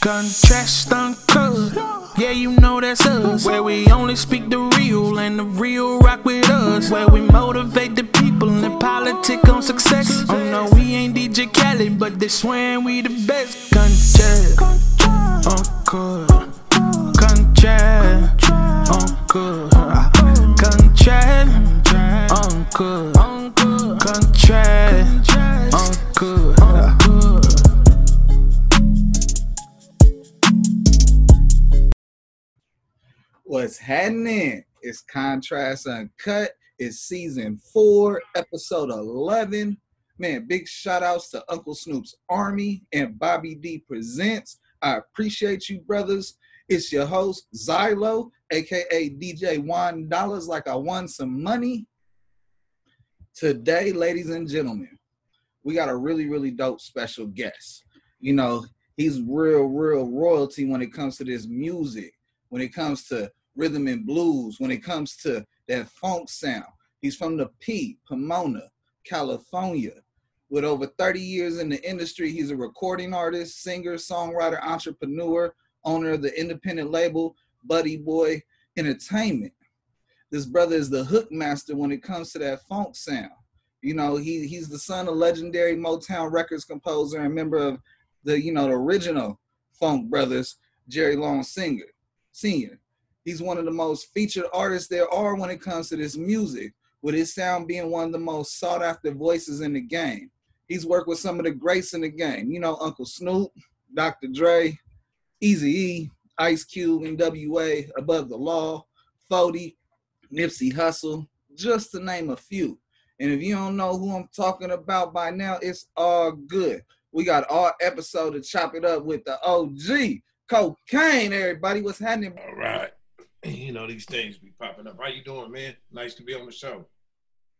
Contrast uncut. Yeah, you know that's us. Where we only speak the real and the real rock with us. Where we motivate the people and politic on success. Oh no, we ain't DJ Khaled, but they swearing we the best. Contrast uncut. Contrast uncut. Happening? It's Contrast Uncut. It's season four, episode 11. Man, big shout outs to Uncle Snoop's Army and Bobby D Presents. I appreciate you, brothers. It's your host, Zylo, aka DJ Juan Dollars, like I won some money. Today, ladies and gentlemen, we got a really, really dope special guest. You know, he's real, real royalty when it comes to this music, when it comes to rhythm and blues, when it comes to that funk sound. He's from the P, Pomona, California. With over 30 years in the industry, he's a recording artist, singer, songwriter, entrepreneur, owner of the independent label Buddy Boy Entertainment. This brother is the hook master when it comes to that funk sound. You know, he he's the son of legendary Motown Records composer and member of the, you know, the original Funk Brothers, Jerry Long Singer, Senior. He's one of the most featured artists there are when it comes to this music, with his sound being one of the most sought after voices in the game. He's worked with some of the greats in the game, you know, Uncle Snoop, Dr. Dre, Easy E, Ice Cube, NWA, Above the Law, Fody, Nipsey Hussle, just to name a few. And if you don't know who I'm talking about by now, it's all good. We got our episode to chop it up with the OG Kokane. Everybody, what's happening? All right. You know these things be popping up. How you doing, man? Nice to be on the show.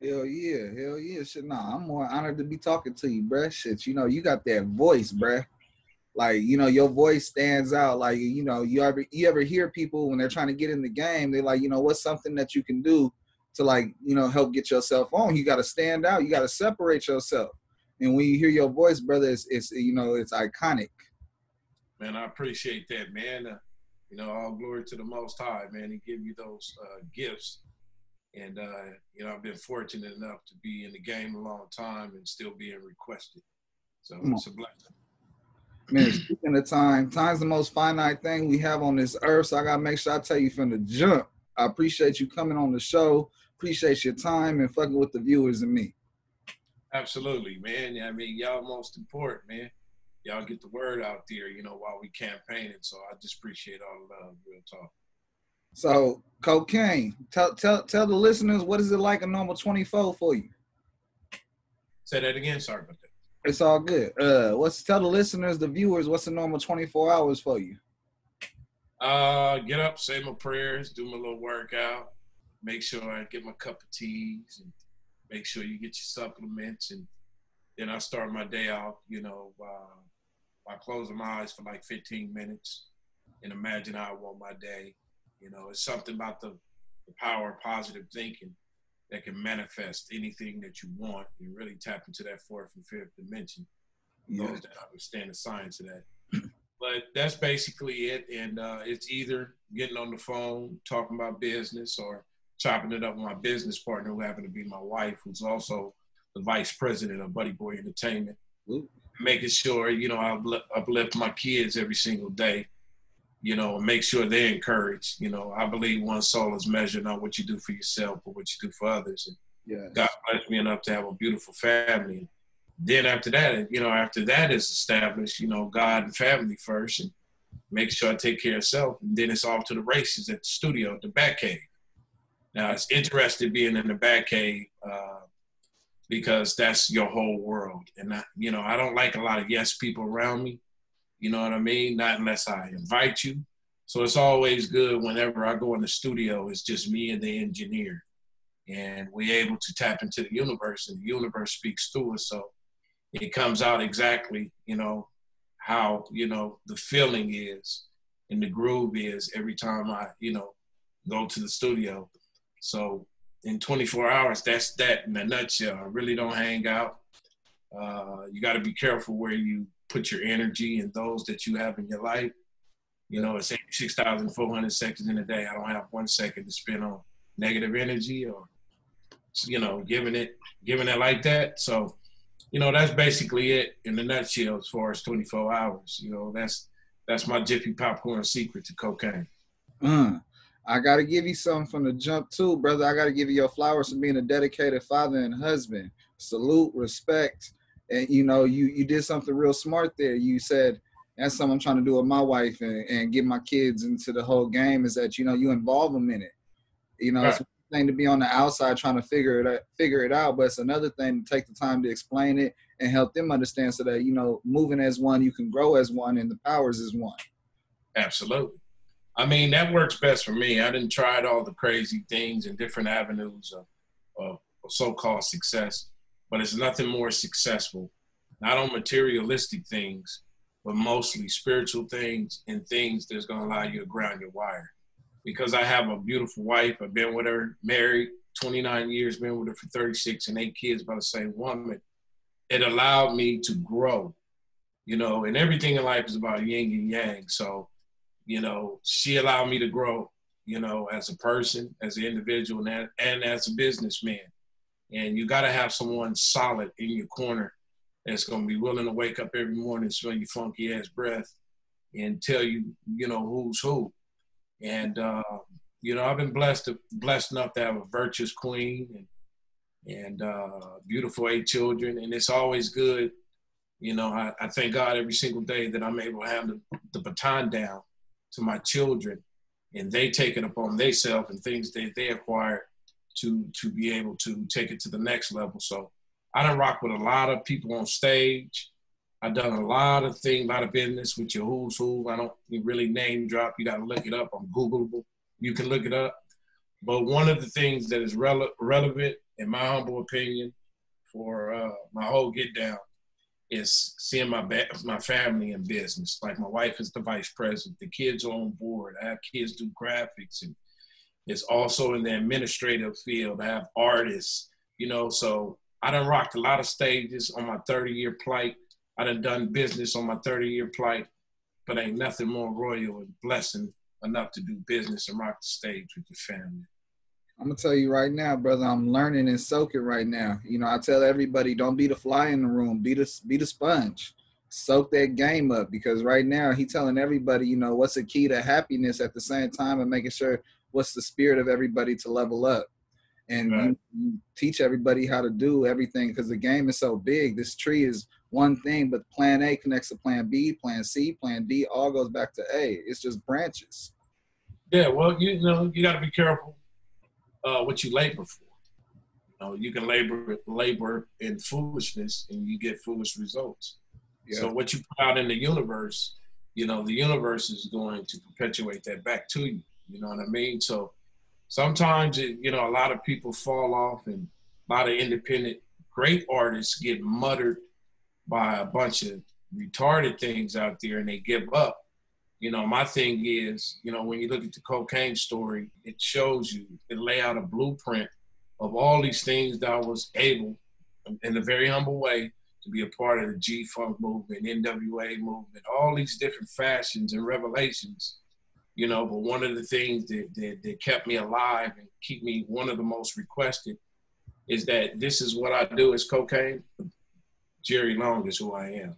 Hell yeah, hell yeah. Shit, nah, I'm more honored to be talking to you, bruh. Shit, you know, you got that voice, bruh. Like, you know, your voice stands out. Like, you know, you ever you ever hear people when they're trying to get in the game, they like, you know, what's something that you can do to like, you know, help get yourself on. You gotta stand out, you gotta separate yourself. And when you hear your voice, brother, it's, it's you know, it's iconic. Man, I appreciate that, man. Uh, you know, all glory to the Most High, man. He give you those uh, gifts, and uh, you know, I've been fortunate enough to be in the game a long time and still being requested. So it's a blessing. Man, speaking of time, time's the most finite thing we have on this earth. So I gotta make sure I tell you from the jump. I appreciate you coming on the show. Appreciate your time and fucking with the viewers and me. Absolutely, man. I mean, y'all most important, man. Y'all get the word out there, you know, while we campaigning. So I just appreciate all the love, real talk. So Kokane. Tell tell tell the listeners what is it like a normal 24 for you? Say that again. Sorry about that. It's all good. Uh what's tell the listeners, the viewers, what's a normal 24 hours for you? Uh, get up, say my prayers, do my little workout, make sure I get my cup of teas, and make sure you get your supplements, and then I start my day off, you know, uh, by closing my eyes for like 15 minutes and imagine how I want my day. You know, it's something about the, the power of positive thinking that can manifest anything that you want and really tap into that fourth and fifth dimension. Yeah. Those that understand the science of that. but that's basically it. And uh, it's either getting on the phone, talking about business, or chopping it up with my business partner, who happened to be my wife, who's also the vice president of Buddy Boy Entertainment. Ooh. Making sure, you know, I upli- uplift my kids every single day, you know, make sure they're encouraged. You know, I believe one soul is measured not what you do for yourself, but what you do for others. And Yeah. God blessed me enough to have a beautiful family. Then after that, you know, after that is established, you know, God and family first, and make sure I take care of self. And then it's off to the races at the studio, at the cave. Now it's interesting being in the Batcave uh, because that's your whole world, and I, you know, I don't like a lot of yes people around me. You know what I mean? Not unless I invite you. So it's always good whenever I go in the studio. It's just me and the engineer and we're able to tap into the universe and the universe speaks through us so it comes out exactly you know how you know the feeling is and the groove is every time i you know go to the studio so in 24 hours, that's that in a nutshell. I really don't hang out. Uh, you got to be careful where you put your energy and those that you have in your life. You know, it's 86,400 seconds in a day. I don't have one second to spend on negative energy or, you know, giving it, giving it like that. So, you know, that's basically it in a nutshell as far as 24 hours. You know, that's that's my Jiffy Popcorn secret to Kokane. Mm. I gotta give you something from the jump too, brother. I gotta give you your flowers for being a dedicated father and husband. Salute, respect, and you know you you did something real smart there. You said that's something I'm trying to do with my wife and, and get my kids into the whole game. Is that you know you involve them in it. You know, right. it's one thing to be on the outside trying to figure it out, figure it out, but it's another thing to take the time to explain it and help them understand so that you know moving as one, you can grow as one, and the powers is one. Absolutely. I mean, that works best for me. I didn't try all the crazy things and different avenues of, of, so-called success, but it's nothing more successful, not on materialistic things, but mostly spiritual things and things that's going to allow you to ground your wire. Because I have a beautiful wife, I've been with her, married 29 years, been with her for 36 and eight kids by the same woman. It allowed me to grow, you know, and everything in life is about yin and yang. So you know, she allowed me to grow, you know, as a person, as an individual, and, and as a businessman. And you got to have someone solid in your corner that's going to be willing to wake up every morning, smell your funky ass breath, and tell you, you know, who's who. And uh, you know, I've been blessed to, blessed enough to have a virtuous queen and and uh, beautiful eight children, and it's always good. You know, I, I thank God every single day that I'm able to have the, the baton down to my children and they take it upon themselves and things that they acquire to to be able to take it to the next level. So I done rock with a lot of people on stage. I've done a lot of things, a lot of business with your who's who. I don't really name drop. You got to look it up. I'm Googleable. You can look it up. But one of the things that is rele- relevant, in my humble opinion, for uh, my whole get down is seeing my ba- my family in business. Like my wife is the vice president, the kids are on board. I have kids do graphics, and it's also in the administrative field. I have artists, you know. So I done rocked a lot of stages on my 30 year plight. I done done business on my 30 year plight, but ain't nothing more royal and blessing enough to do business and rock the stage with your family. I'm gonna tell you right now, brother. I'm learning and soaking right now. You know, I tell everybody, don't be the fly in the room. Be the be the sponge. Soak that game up because right now he telling everybody, you know, what's the key to happiness at the same time and making sure what's the spirit of everybody to level up and right. you, you teach everybody how to do everything because the game is so big. This tree is one thing, but plan A connects to plan B, plan C, plan D, all goes back to A. It's just branches. Yeah, well, you know, you got to be careful uh, what you labor for. You know, you can labor labor in foolishness and you get foolish results. Yeah. So what you put out in the universe, you know, the universe is going to perpetuate that back to you. You know what I mean? So sometimes, it, you know, a lot of people fall off and a lot of independent great artists get muttered by a bunch of retarded things out there and they give up you know, my thing is, you know, when you look at the Kokane story, it shows you, it lay out a blueprint of all these things that I was able, in a very humble way, to be a part of the G Funk movement, NWA movement, all these different fashions and revelations, you know. But one of the things that, that, that kept me alive and keep me one of the most requested is that this is what I do is Kokane. Jerry Long is who I am.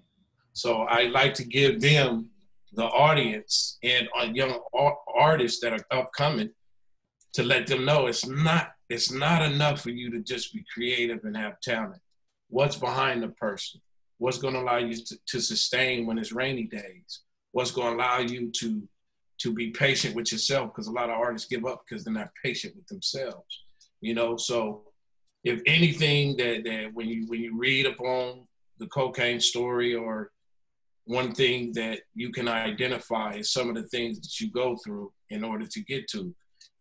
So I like to give them the audience and on young artists that are upcoming to let them know it's not it's not enough for you to just be creative and have talent. What's behind the person? What's going to allow you to, to sustain when it's rainy days? What's going to allow you to to be patient with yourself? Because a lot of artists give up because they're not patient with themselves. You know, so if anything that that when you when you read upon the Kokane story or one thing that you can identify is some of the things that you go through in order to get to.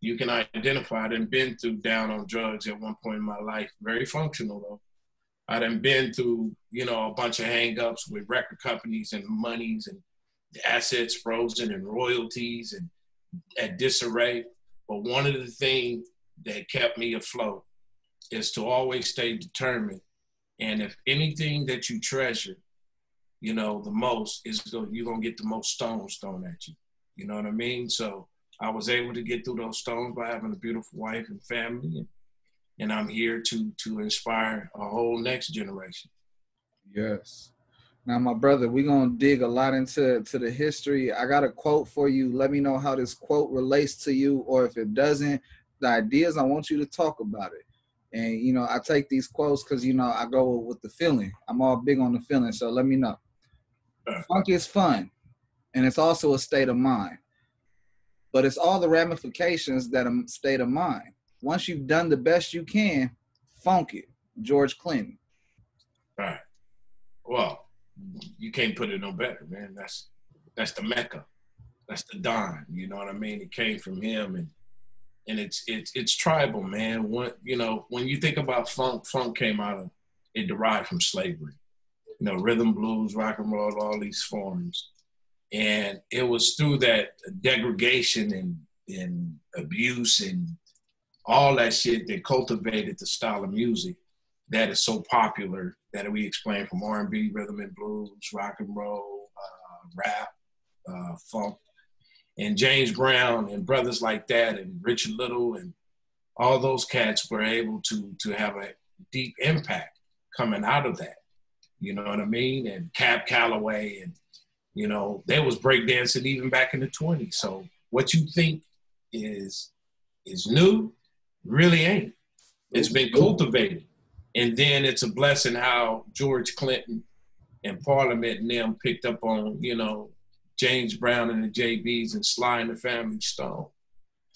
You can identify and been through down on drugs at one point in my life. Very functional though. I done been through, you know, a bunch of hangups with record companies and monies and assets frozen and royalties and at disarray. But one of the things that kept me afloat is to always stay determined. And if anything that you treasure, you know, the most is you're gonna get the most stones thrown at you. You know what I mean? So I was able to get through those stones by having a beautiful wife and family, and, and I'm here to to inspire a whole next generation. Yes. Now, my brother, we're gonna dig a lot into to the history. I got a quote for you. Let me know how this quote relates to you, or if it doesn't, the ideas I want you to talk about it. And you know, I take these quotes because you know I go with the feeling. I'm all big on the feeling, so let me know. Funk is fun, and it's also a state of mind. But it's all the ramifications that a state of mind. Once you've done the best you can, funk it. George Clinton. Right. Well, you can't put it no better, man. That's that's the Mecca. That's the Don. You know what I mean? It came from him and and it's it's it's tribal, man. When you know, when you think about funk, funk came out of it derived from slavery. You know, rhythm, blues, rock and roll, all these forms. And it was through that degradation and and abuse and all that shit that cultivated the style of music that is so popular that we explain from R&B, rhythm and blues, rock and roll, uh, rap, uh, funk, and James Brown and brothers like that, and Richard Little, and all those cats were able to to have a deep impact coming out of that. You know what I mean? And Cab Calloway, and you know they was breakdancing even back in the 20s. So what you think is is new, really ain't. It's been cultivated. And then it's a blessing how George Clinton and Parliament and them picked up on, you know, James Brown and the JBs and Sly and the Family Stone.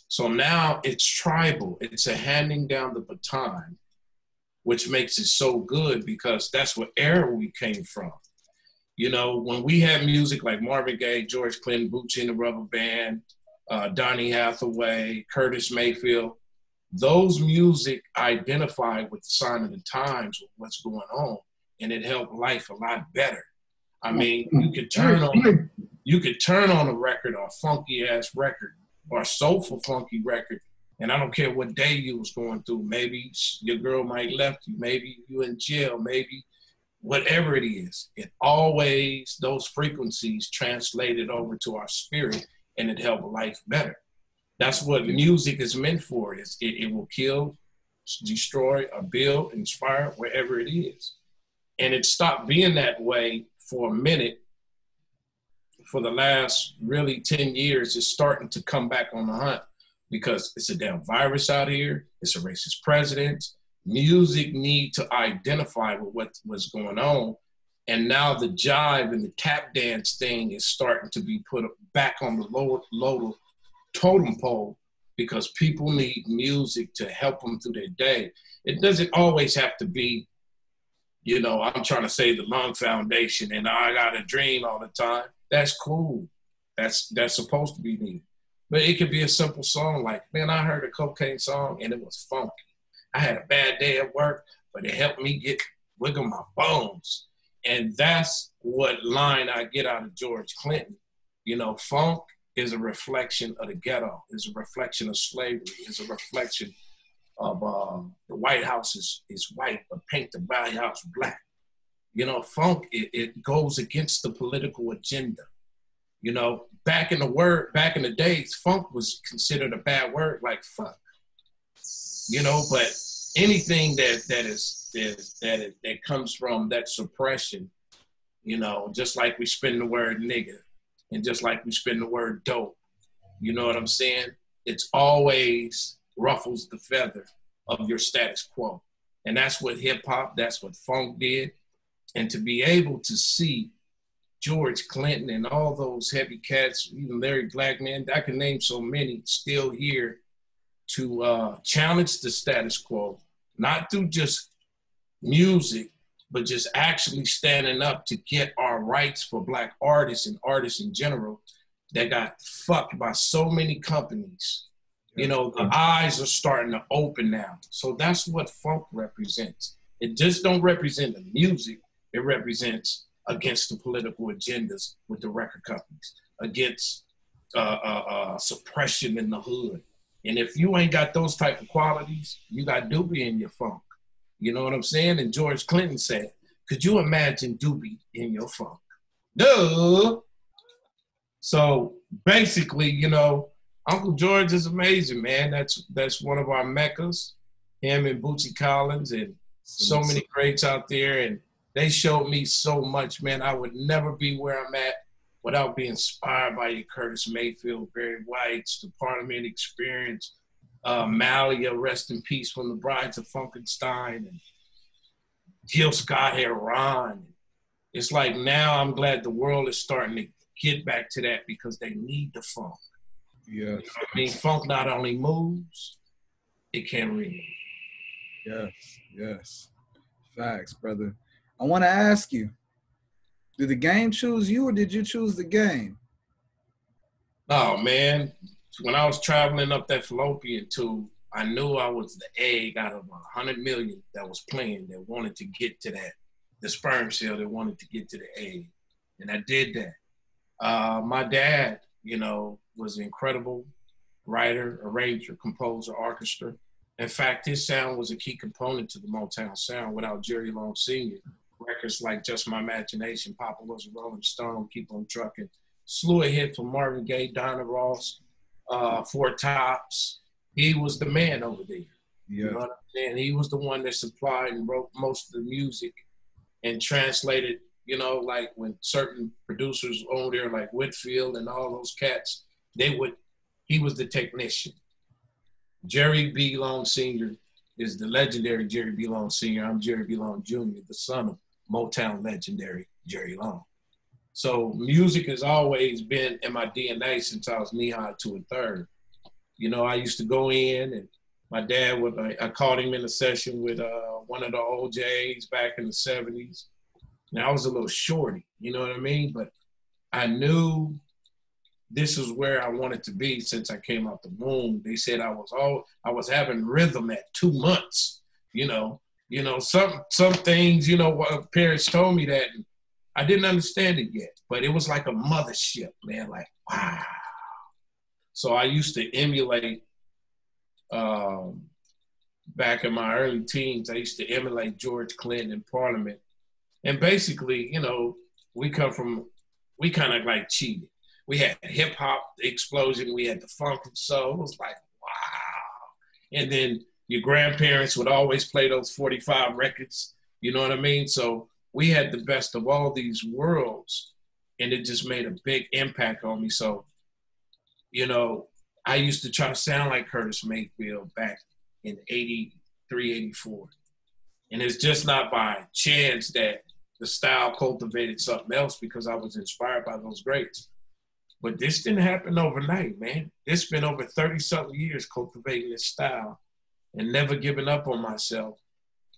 So now it's tribal. It's a handing down the baton, which makes it so good because that's what era we came from. You know, when we had music like Marvin Gaye, George Clinton, Bootsy and the Rubber Band, uh, Donny Hathaway, Curtis Mayfield, those music identified with the sign of the times, with what's going on, and it helped life a lot better. I mean, you could turn on you could turn on a record or a funky ass record or a soulful funky record, and I don't care what day you was going through. Maybe your girl might left you, maybe you in jail, maybe whatever it is. It always those frequencies translated over to our spirit, and it helped life better. That's what music is meant for. It's, it, it will kill, destroy, or build, inspire, wherever it is. And it stopped being that way for a minute. For the last really 10 years, it's starting to come back on the hunt because it's a damn virus out here. It's a racist president. Music need to identify with what was going on. And now the jive and the tap dance thing is starting to be put back on the lower, lower totem pole because people need music to help them through their day. It doesn't always have to be, you know, I'm trying to save the lung foundation and I got a dream all the time. That's cool. That's that's supposed to be needed. But it could be a simple song like, man, I heard a Kokane song and it was funky. I had a bad day at work, but it helped me get wiggle my bones. And that's what line I get out of George Clinton. You know, funk is a reflection of the ghetto, is a reflection of slavery, is a reflection of uh, the White House is, is white, but paint the White House black. You know, funk, it, it goes against the political agenda. You know, back in the word, back in the days, funk was considered a bad word, like fuck. You know, but anything that that is, is that is, that comes from that suppression, you know, just like we spin the word nigga, and just like we spin the word dope, you know what I'm saying? It's always ruffles the feather of your status quo. And that's what hip hop, that's what funk did. And to be able to see George Clinton and all those heavy cats, even Larry Blackmon, I can name so many still here to uh, challenge the status quo, not through just music, but just actually standing up to get our rights for black artists and artists in general that got fucked by so many companies. You know, the eyes are starting to open now. So that's what funk represents. It just don't represent the music, it represents against the political agendas with the record companies, against uh, uh, uh, suppression in the hood. And if you ain't got those type of qualities, you got Doobie in your funk. You know what I'm saying? And George Clinton said, could you imagine Doobie in your funk? Duh. So basically, you know, Uncle George is amazing, man. That's that's one of our meccas. Him and Bootsy Collins and so many greats out there, and they showed me so much, man. I would never be where I'm at without being inspired by your Curtis Mayfield, Barry White's, the Parliament Experience, uh, Mallia, rest in peace, from the Brides of Funkenstein, and Gil Scott Heron. It's like now I'm glad the world is starting to get back to that because they need the funk. Yes. You know I mean, funk not only moves, it can ring. Yes. Yes. Facts, brother. I want to ask you, did the game choose you or did you choose the game? Oh man, when I was traveling up that fallopian tube, I knew I was the egg out of a hundred million that was playing that wanted to get to that, the sperm cell that wanted to get to the egg, and I did that. Uh, my dad, you know, was an incredible writer, arranger, composer, orchestra. In fact, his sound was a key component to the Motown sound. Without Jerry Long Sr., records like Just My Imagination, Papa Was a Rolling Stone, Keep on Trucking, slew a hit from Marvin Gaye, Diana Ross, uh, Four Tops. He was the man over there. Yeah. You know what I'm saying? He was the one that supplied and wrote most of the music and translated, you know, like when certain producers on there, like Whitfield and all those cats, they would, he was the technician. Jerry B. Long Sr. is the legendary Jerry B. Long Sr. I'm Jerry B. Long Jr., the son of Motown legendary Jerry Long. So music has always been in my DNA since I was knee high to a third. You know, I used to go in and my dad would, I, caught him in a session with uh, one of the OJs back in the 70s. Now I was a little shorty, you know what I mean? But I knew this is where I wanted to be since I came out the womb. They said I was all I was having rhythm at two months. You know, you know some some things. You know, what parents told me that I didn't understand it yet, but it was like a mothership, man. Like wow. So I used to emulate. Um, back in my early teens, I used to emulate George Clinton in Parliament, and basically, you know, we come from we kind of like cheated we had hip hop explosion. We had the funk and soul. It was like, wow. And then your grandparents would always play those 45 records. You know what I mean? So we had the best of all these worlds. And it just made a big impact on me. So, you know, I used to try to sound like Curtis Mayfield back in 83, 84. And it's just not by chance that the style cultivated something else because I was inspired by those greats. But this didn't happen overnight, man. It's been over 30 something years cultivating this style and never giving up on myself.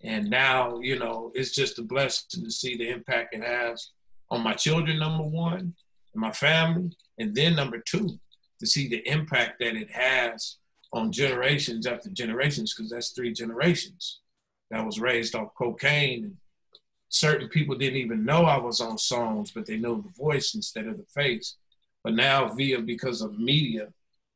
And now, you know, it's just a blessing to see the impact it has on my children, number one, and my family. And then number two, to see the impact that it has on generations after generations, because that's three generations that was raised off Kokane. And certain people didn't even know I was on songs, but they know the voice instead of the face. But now, via because of media,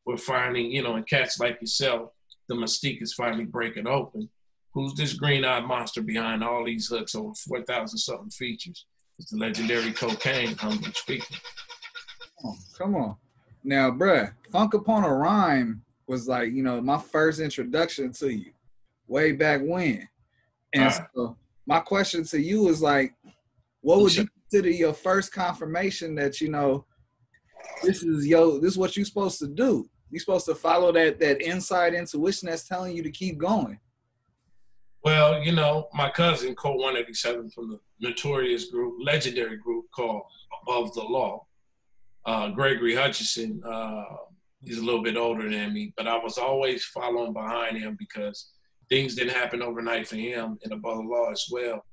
we're finding, you know, and cats like yourself, the mystique is finally breaking open. Who's this green eyed monster behind all these hooks over 4,000 something features? It's the legendary Kokane, humbly speaking. Come on, come on. Now, bruh, Funk Upon a Rhyme was like, you know, my first introduction to you way back when. And Right. so my question to you is like, what would you consider your first confirmation that, you know, this is yo, this is what you're supposed to do. You're supposed to follow that that inside intuition that's telling you to keep going. Well, you know, my cousin, Cold 187 from the notorious group, legendary group called Above the Law, uh, Gregory Hutchison, uh, he's a little bit older than me, but I was always following behind him because things didn't happen overnight for him and Above the Law as well.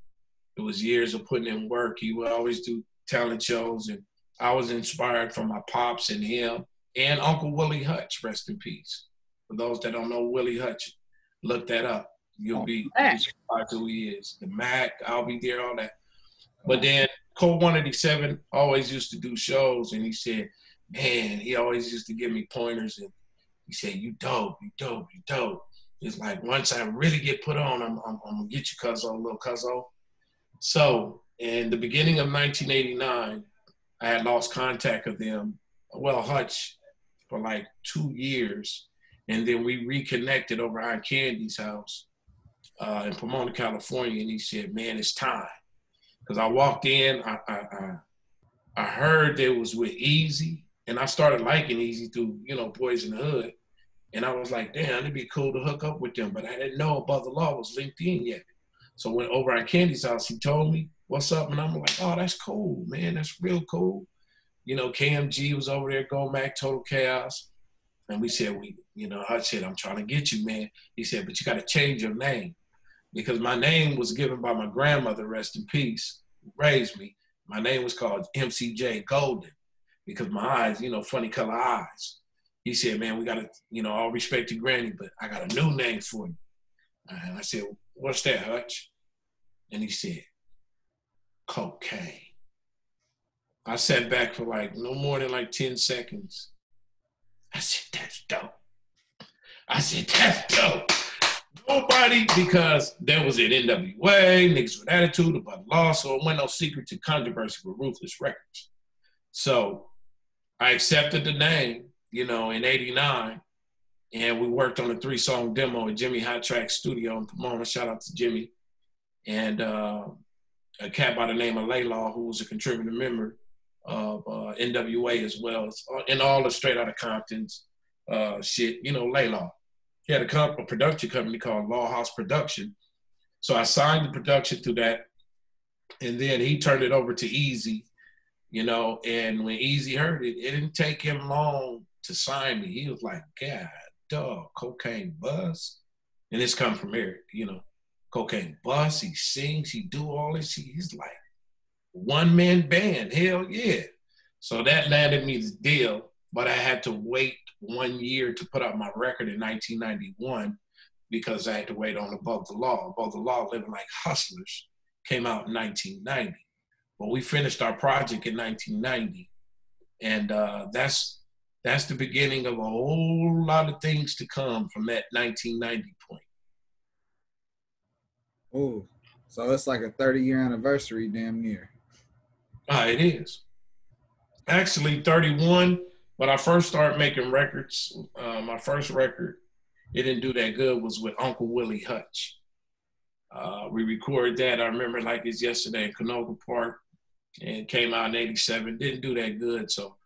It was years of putting in work. He would always do talent shows, and I was inspired from my pops and him and Uncle Willie Hutch, rest in peace. For those that don't know Willie Hutch, look that up. You'll be oh, Mac. surprised who he is. The Mac, I'll be there, all that. But then Cold 187 always used to do shows, and he said, man, he always used to give me pointers. And He said, "You dope, you dope, you dope." It's like once I really get put on, I'm, I'm, I'm gonna get you, cuzzo, little cuzzo. So in the beginning of 1989, I had lost contact of them. Well, Hutch for like two years, and then we reconnected over Aunt Candy's house uh, in Pomona, California, and he said, "Man, it's time." Because I walked in, I, I, I I heard it was with Eazy, and I started liking Eazy through you know Boys in the Hood, and I was like, damn, it'd be cool to hook up with them, but I didn't know about the Law was linked in yet. So when over at Candy's house, he told me what's up, and I'm like, oh, that's cool, man, that's real cool. You know, KMG was over there, Go Mack, Total K-Oss, and we said we, you know, I said I'm trying to get you, man. He said, but you got to change your name because my name was given by my grandmother, rest in peace, raised me. My name was called MCJ Golden because my eyes, you know, funny color eyes. He said, man, we got to, you know, all respect to Granny, but I got a new name for you. And I said, what's that, Hutch? And he said, Kokane. I sat back for like no more than like 10 seconds. I said, that's dope. I said, that's dope. Nobody, because there was an NWA, niggas with attitude about law, so it went no secret to controversy with Ruthless Records. So I accepted the name, you know, in 89, and we worked on a three song demo at Jimmy Hot Track Studio in Pomona. Shout out to Jimmy. And uh, a cat by the name of Laylaw, who was a contributing member of uh, NWA as well, and all the straight out of Compton's uh, shit, you know, Laylaw he had a, comp- a production company called Law House Production. So I signed the production to that, and then he turned it over to Eazy, you know. And when Eazy heard it, it didn't take him long to sign me. He was like, "God, dog, Kokane buzz," and this come from Eric, you know, Kokane buzz. He sings, he do all this. He's like one man band. Hell yeah! So that landed me the deal, but I had to wait one year to put out my record in 1991 because I had to wait on Above the Law. Above the Law, Living Like Hustlers, came out in 1990. But we finished our project in 1990, and uh, that's that's the beginning of a whole lot of things to come from that 1990 point. Oh, so it's like a 30 year anniversary, damn near. Ah, it is. Actually, 31 when I first started making records, uh, my first record, it didn't do that good, was with Uncle Willie Hutch. Uh, we recorded that, I remember like it's yesterday in Canoga Park, and came out in 87. Didn't do that good. So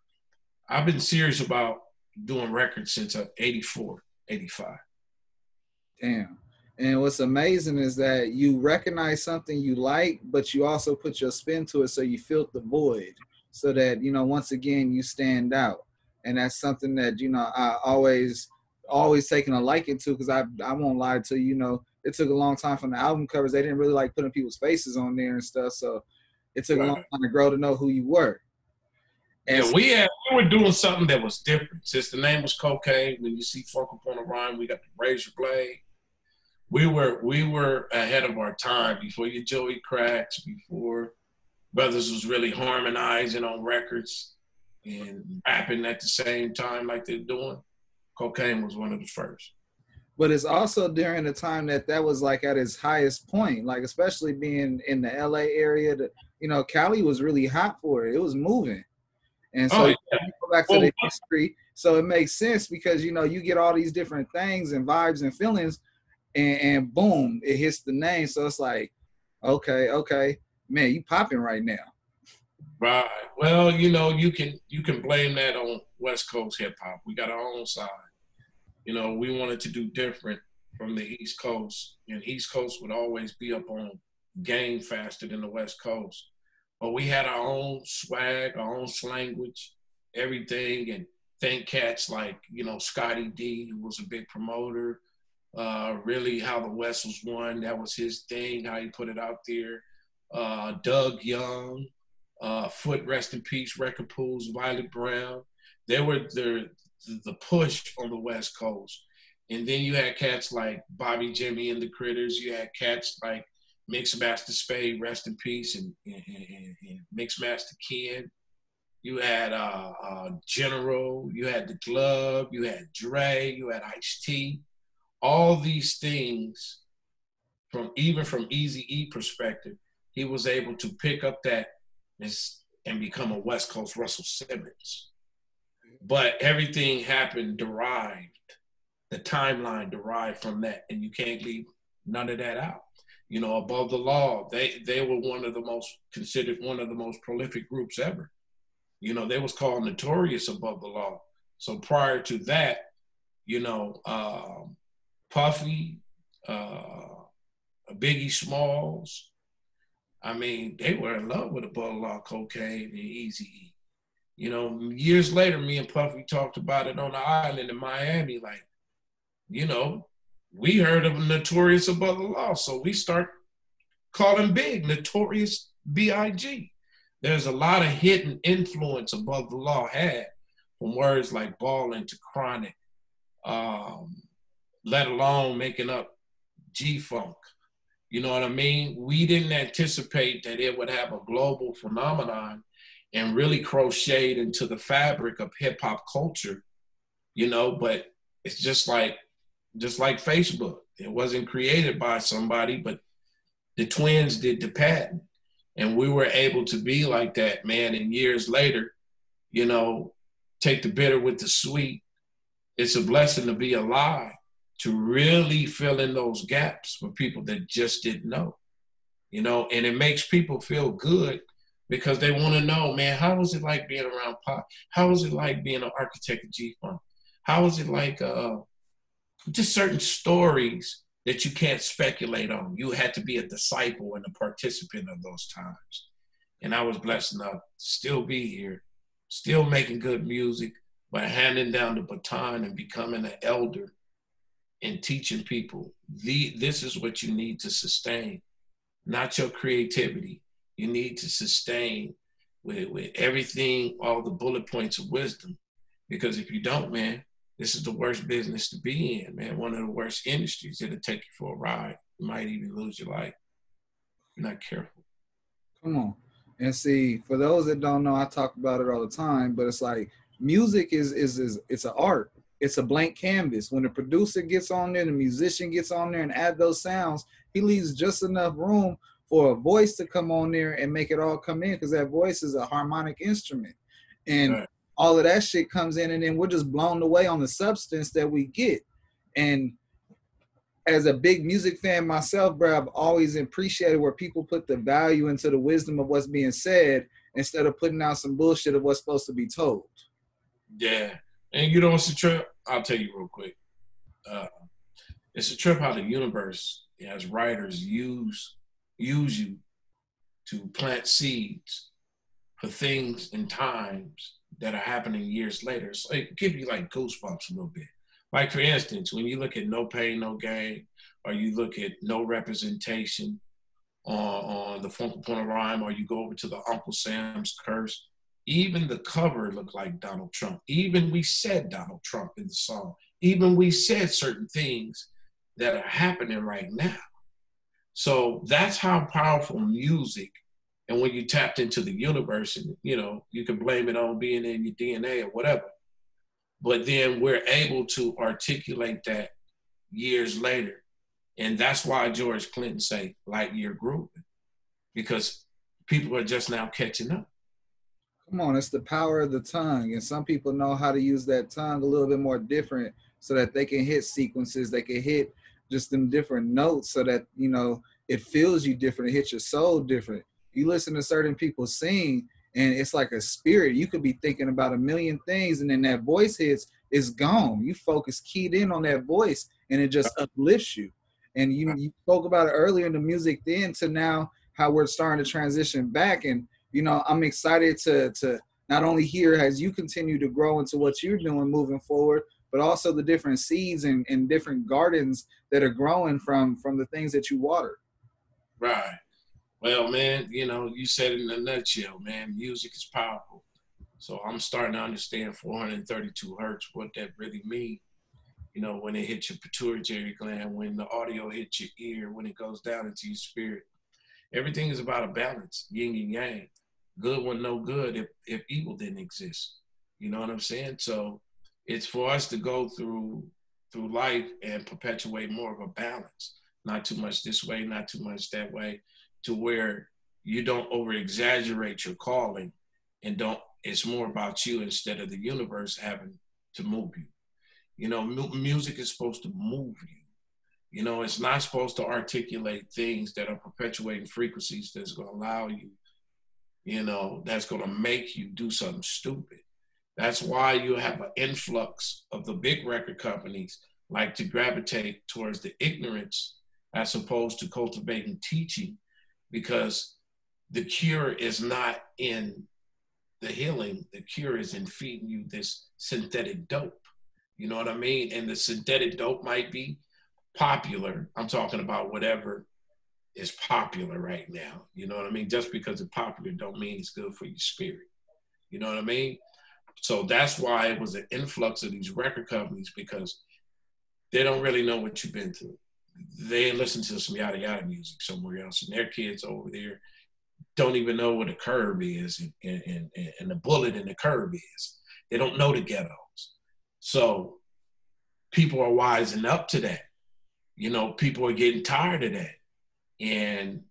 I've been serious about doing records since uh, 84, 85. Damn. And what's amazing is that you recognize something you like, but you also put your spin to it so you fill the void so that, you know, once again, you stand out and that's something that you know I always always taken a liking to because I I won't lie to you, you know it took a long time from the album covers they didn't really like putting people's faces on there and stuff so it took right. a long time to grow to know who you were. And yeah, we had we were doing something that was different. Since the name was Kokane, when you see Funk upon the rhyme, we got the razor blade. We were we were ahead of our time before your Joey Cracks, before Brothers was really harmonizing on records and rapping at the same time like they're doing, Kokane was one of the first. But it's also during the time that that was like at its highest point, like especially being in the LA area. That you know, Cali was really hot for it. It was moving, and so oh, yeah. go back to well, the history. So it makes sense because you know you get all these different things and vibes and feelings, and, and boom, it hits the name. So it's like, okay, okay, man, you popping right now. Right. Well, you know, you can you can blame that on West Coast hip hop. We got our own side. You know, we wanted to do different from the East Coast, and East Coast would always be up on game faster than the West Coast. But we had our own swag, our own language, everything, and thank cats like you know Scotty D, who was a big promoter. Uh, really, how the West was won, that was his thing. How he put it out there. Uh, Doug Young, uh, Foot Rest in Peace, Record Pools, Violet Brown. They were the the push on the West Coast. And then you had cats like Bobby Jimmy and the Critters. You had cats like Mixmaster Spade, rest in peace, and, and, and, and Mixmaster Ken. you had uh, uh, General, you had the Club, you had Dre, you had Ice T. All these things, from even from Easy E perspective, he was able to pick up that and become a West Coast Russell Simmons. But everything happened derived, the timeline derived from that, and you can't leave none of that out. You know, above the law, they they were one of the most considered one of the most prolific groups ever. You know, they was called notorious above the law. So prior to that, you know, um, Puffy, uh, Biggie Smalls, I mean, they were in love with above the law Kokane and Eazy You know, years later, me and Puffy talked about it on the island in Miami. Like, you know, we heard of Notorious Above the Law, so we start calling Big Notorious B.I.G. There's a lot of hidden influence above the law had from words like ballin' to chronic, um, let alone making up G Funk. You know what I mean? We didn't anticipate that it would have a global phenomenon and really crocheted into the fabric of hip hop culture, you know, but it's just like just like Facebook. It wasn't created by somebody, but the twins did the patent and we were able to be like that, man. And years later, you know, take the bitter with the sweet. It's a blessing to be alive, to really fill in those gaps for people that just didn't know, you know, and it makes people feel good because they want to know, man, how was it like being around Pop? How was it like being an architect of G Funk? How was it like uh, just certain stories that you can't speculate on. You had to be a disciple and a participant of those times. And I was blessed enough to still be here, still making good music, but handing down the baton and becoming an elder and teaching people. The, this is what you need to sustain, not your creativity. You need to sustain with, with everything, all the bullet points of wisdom. Because if you don't, man, this is the worst business to be in, man. One of the worst industries. It'll take you for a ride. You might even lose your life. You're not careful. Come on. And see, for those that don't know, I talk about it all the time, but it's like music is is is it's an art. It's a blank canvas. When the producer gets on there, the musician gets on there and add those sounds, he leaves just enough room for a voice to come on there and make it all come in because that voice is a harmonic instrument. And right all of that shit comes in and then we're just blown away on the substance that we get and as a big music fan myself bro i've always appreciated where people put the value into the wisdom of what's being said instead of putting out some bullshit of what's supposed to be told yeah and you know what's a trip i'll tell you real quick uh, it's a trip how the universe as writers use use you to plant seeds for things and times that are happening years later. So it give you like goosebumps a little bit. Like for instance, when you look at No Pain, No Gain, or you look at No Representation on, on the Funky Point of Rhyme, or you go over to the Uncle Sam's Curse, even the cover looked like Donald Trump. Even we said Donald Trump in the song. Even we said certain things that are happening right now. So that's how powerful music and when you tapped into the universe, and you know, you can blame it on being in your DNA or whatever. But then we're able to articulate that years later. And that's why George Clinton say light year grooving. Because people are just now catching up. Come on, it's the power of the tongue. And some people know how to use that tongue a little bit more different so that they can hit sequences, they can hit just them different notes so that, you know, it feels you different, it hits your soul different. You listen to certain people sing and it's like a spirit. You could be thinking about a million things and then that voice hits it's gone. You focus keyed in on that voice and it just uh-huh. uplifts you. And you, uh-huh. you spoke about it earlier in the music then to now how we're starting to transition back and you know i'm excited to to not only hear as you continue to grow into what you're doing moving forward but also the different seeds and, and different gardens that are growing from from the things that you water right well, man, you know, you said in a nutshell, man. Music is powerful. So I'm starting to understand 432 hertz, what that really means. You know, when it hits your pituitary gland, when the audio hits your ear, when it goes down into your spirit. Everything is about a balance, yin and yang. Good would no good if, if evil didn't exist. You know what I'm saying? So it's for us to go through through life and perpetuate more of a balance. Not too much this way, not too much that way, to where you don't over exaggerate your calling and don't it's more about you instead of the universe having to move you. You know, mu- music is supposed to move you. You know, it's not supposed to articulate things that are perpetuating frequencies that's going to allow you, you know, that's going to make you do something stupid. That's why you have an influx of the big record companies like to gravitate towards the ignorance as opposed to cultivating teaching because the cure is not in the healing, the cure is in feeding you this synthetic dope. You know what I mean? And the synthetic dope might be popular. I'm talking about whatever is popular right now. You know what I mean? Just because it's popular don't mean it's good for your spirit. You know what I mean? So that's why it was an influx of these record companies because they don't really know what you've been through. They listen to some yada yada music somewhere else, and their kids over there don't even know what a curb is and, and, and, and the bullet in the curb is. They don't know the ghettos. So people are wising up to that. You know, people are getting tired of that. And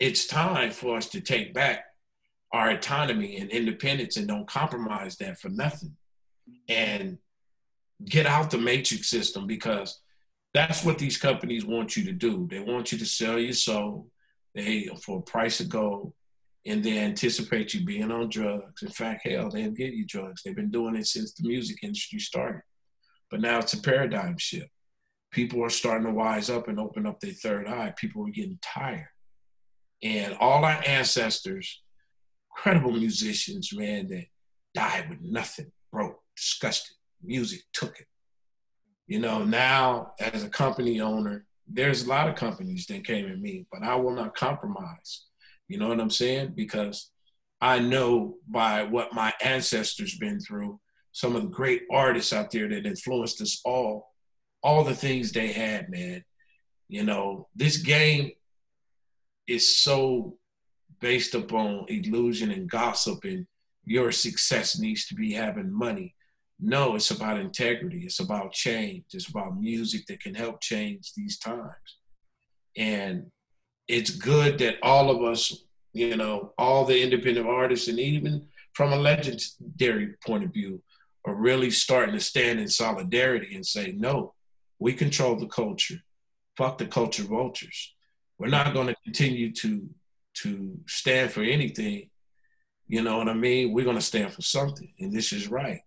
it's time for us to take back our autonomy and independence and don't compromise that for nothing. And get out the matrix system because that's what these companies want you to do. They want you to sell your soul they for a price of gold and they anticipate you being on drugs. In fact, hell, they'll give you drugs. They've been doing it since the music industry started. But now it's a paradigm shift. People are starting to wise up and open up their third eye. People are getting tired. And all our ancestors, incredible mm-hmm. musicians, man, that died with nothing, broke, disgusted. Music took it. You know, now as a company owner, there's a lot of companies that came at me, but I will not compromise. You know what I'm saying? Because I know by what my ancestors been through, some of the great artists out there that influenced us all, all the things they had, man. You know, this game is so based upon illusion and gossip and your success needs to be having money. No, it's about integrity. It's about change. It's about music that can help change these times. And it's good that all of us, you know, all the independent artists, and even from a legendary point of view, are really starting to stand in solidarity and say, no, we control the culture. Fuck the culture vultures. We're not going to continue to to stand for anything. You know what I mean? We're going to stand for something, and this is right.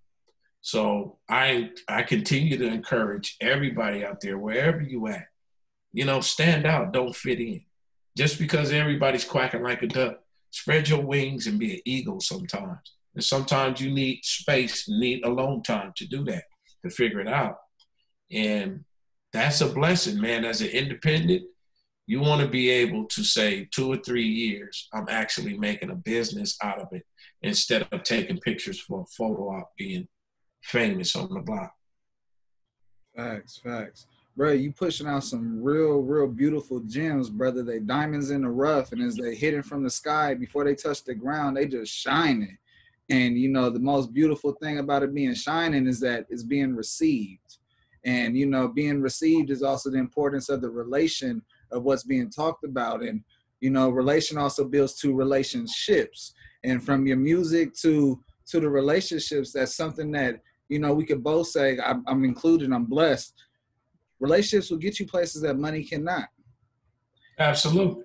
So I I continue to encourage everybody out there, wherever you at, you know, stand out, don't fit in. Just because everybody's quacking like a duck, spread your wings and be an eagle sometimes. And sometimes you need space, need alone time to do that, to figure it out. And that's a blessing, man. As an independent, you want to be able to say two or three years, I'm actually making a business out of it instead of taking pictures for a photo op being famous on the block. Facts, facts. Bro, you pushing out some real, real beautiful gems, brother. They diamonds in the rough, and as they hitting from the sky before they touch the ground, they just shining. And you know, the most beautiful thing about it being shining is that it's being received. And you know, being received is also the importance of the relation of what's being talked about. And you know, relation also builds to relationships. And from your music to to the relationships, that's something that you know, we could both say, I'm, I'm included, I'm blessed. Relationships will get you places that money cannot. Absolutely.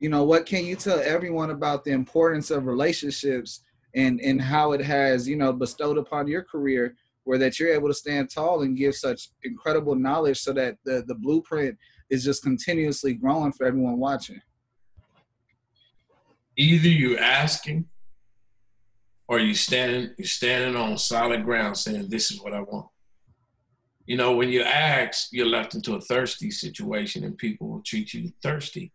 You know, what can you tell everyone about the importance of relationships and, and how it has, you know, bestowed upon your career where that you're able to stand tall and give such incredible knowledge so that the, the blueprint is just continuously growing for everyone watching? Either you're asking or you standing you standing on solid ground saying this is what I want. You know, when you ask, you're left into a thirsty situation and people will treat you thirsty.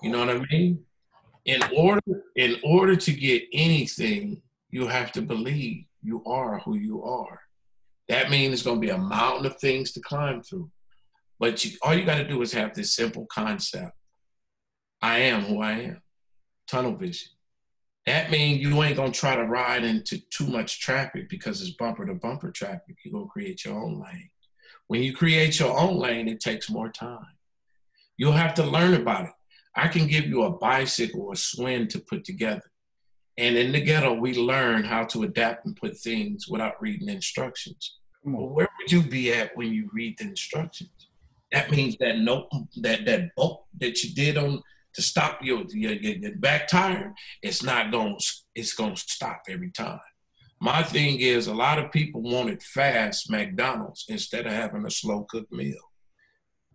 You know what I mean? In order in order to get anything, you have to believe you are who you are. That means it's going to be a mountain of things to climb through. But you, all you got to do is have this simple concept. I am who I am. Tunnel vision. That means you ain't gonna try to ride into too much traffic because it's bumper to bumper traffic. You're gonna create your own lane. When you create your own lane, it takes more time. You'll have to learn about it. I can give you a bicycle or a swing to put together. And in the ghetto, we learn how to adapt and put things without reading instructions. Well, where would you be at when you read the instructions? That means that note, that that bolt that you did on to stop your your, your back tire, it's not going it's going to stop every time. My thing is, a lot of people want it fast, McDonald's, instead of having a slow cooked meal.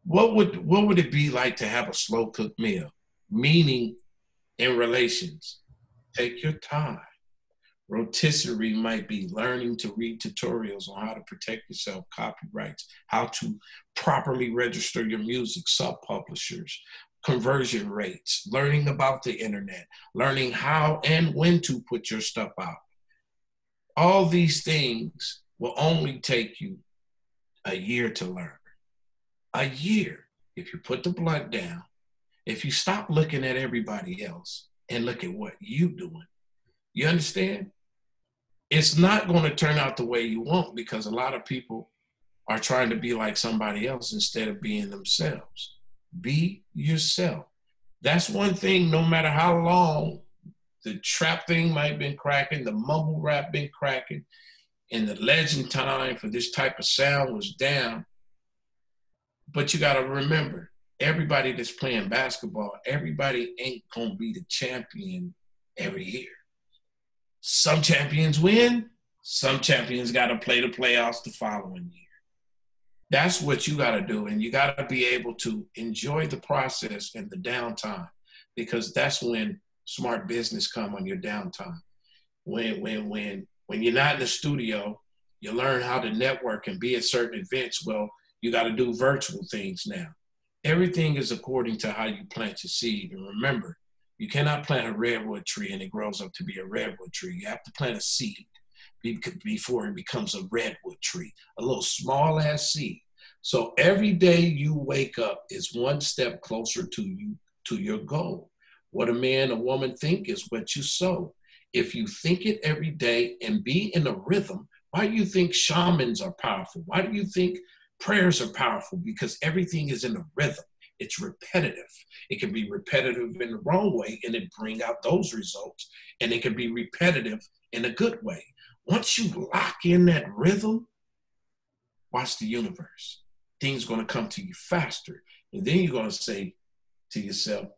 What would what would it be like to have a slow cooked meal? Meaning, in relations, take your time. Rotisserie might be learning to read tutorials on how to protect yourself, copyrights, how to properly register your music, sub publishers, conversion rates, learning about the internet, learning how and when to put your stuff out. All these things will only take you a year to learn. A year. If you put the blood down, if you stop looking at everybody else and look at what you're doing, you understand? It's not going to turn out the way you want because a lot of people are trying to be like somebody else instead of being themselves. Be yourself. That's one thing, no matter how long the trap thing might have been cracking, the mumble rap been cracking, and the legend time for this type of sound was down. But you got to remember, everybody that's playing basketball, everybody ain't to be the champion every year. Some champions win, some champions got to play the playoffs the following year. That's what you got to do. And you got to be able to enjoy the process and the downtime because that's when smart business come on your downtime. When, when, when, when you're not in the studio, you learn how to network and be at certain events. Well, you got to do virtual things now. Everything is according to how you plant your seed. And remember, you cannot plant a redwood tree and it grows up to be a redwood tree. You have to plant a seed before it becomes a redwood tree, a little small ass seed. So every day you wake up is one step closer to you to your goal. What a man, a woman think is what you sow. If you think it every day and be in a rhythm, why do you think shamans are powerful? Why do you think prayers are powerful? Because everything is in a rhythm. It's repetitive. It can be repetitive in the wrong way and it bring out those results. And it can be repetitive in a good way. Once you lock in that rhythm, watch the universe. Things going to come to you faster. And then you're going to say to yourself,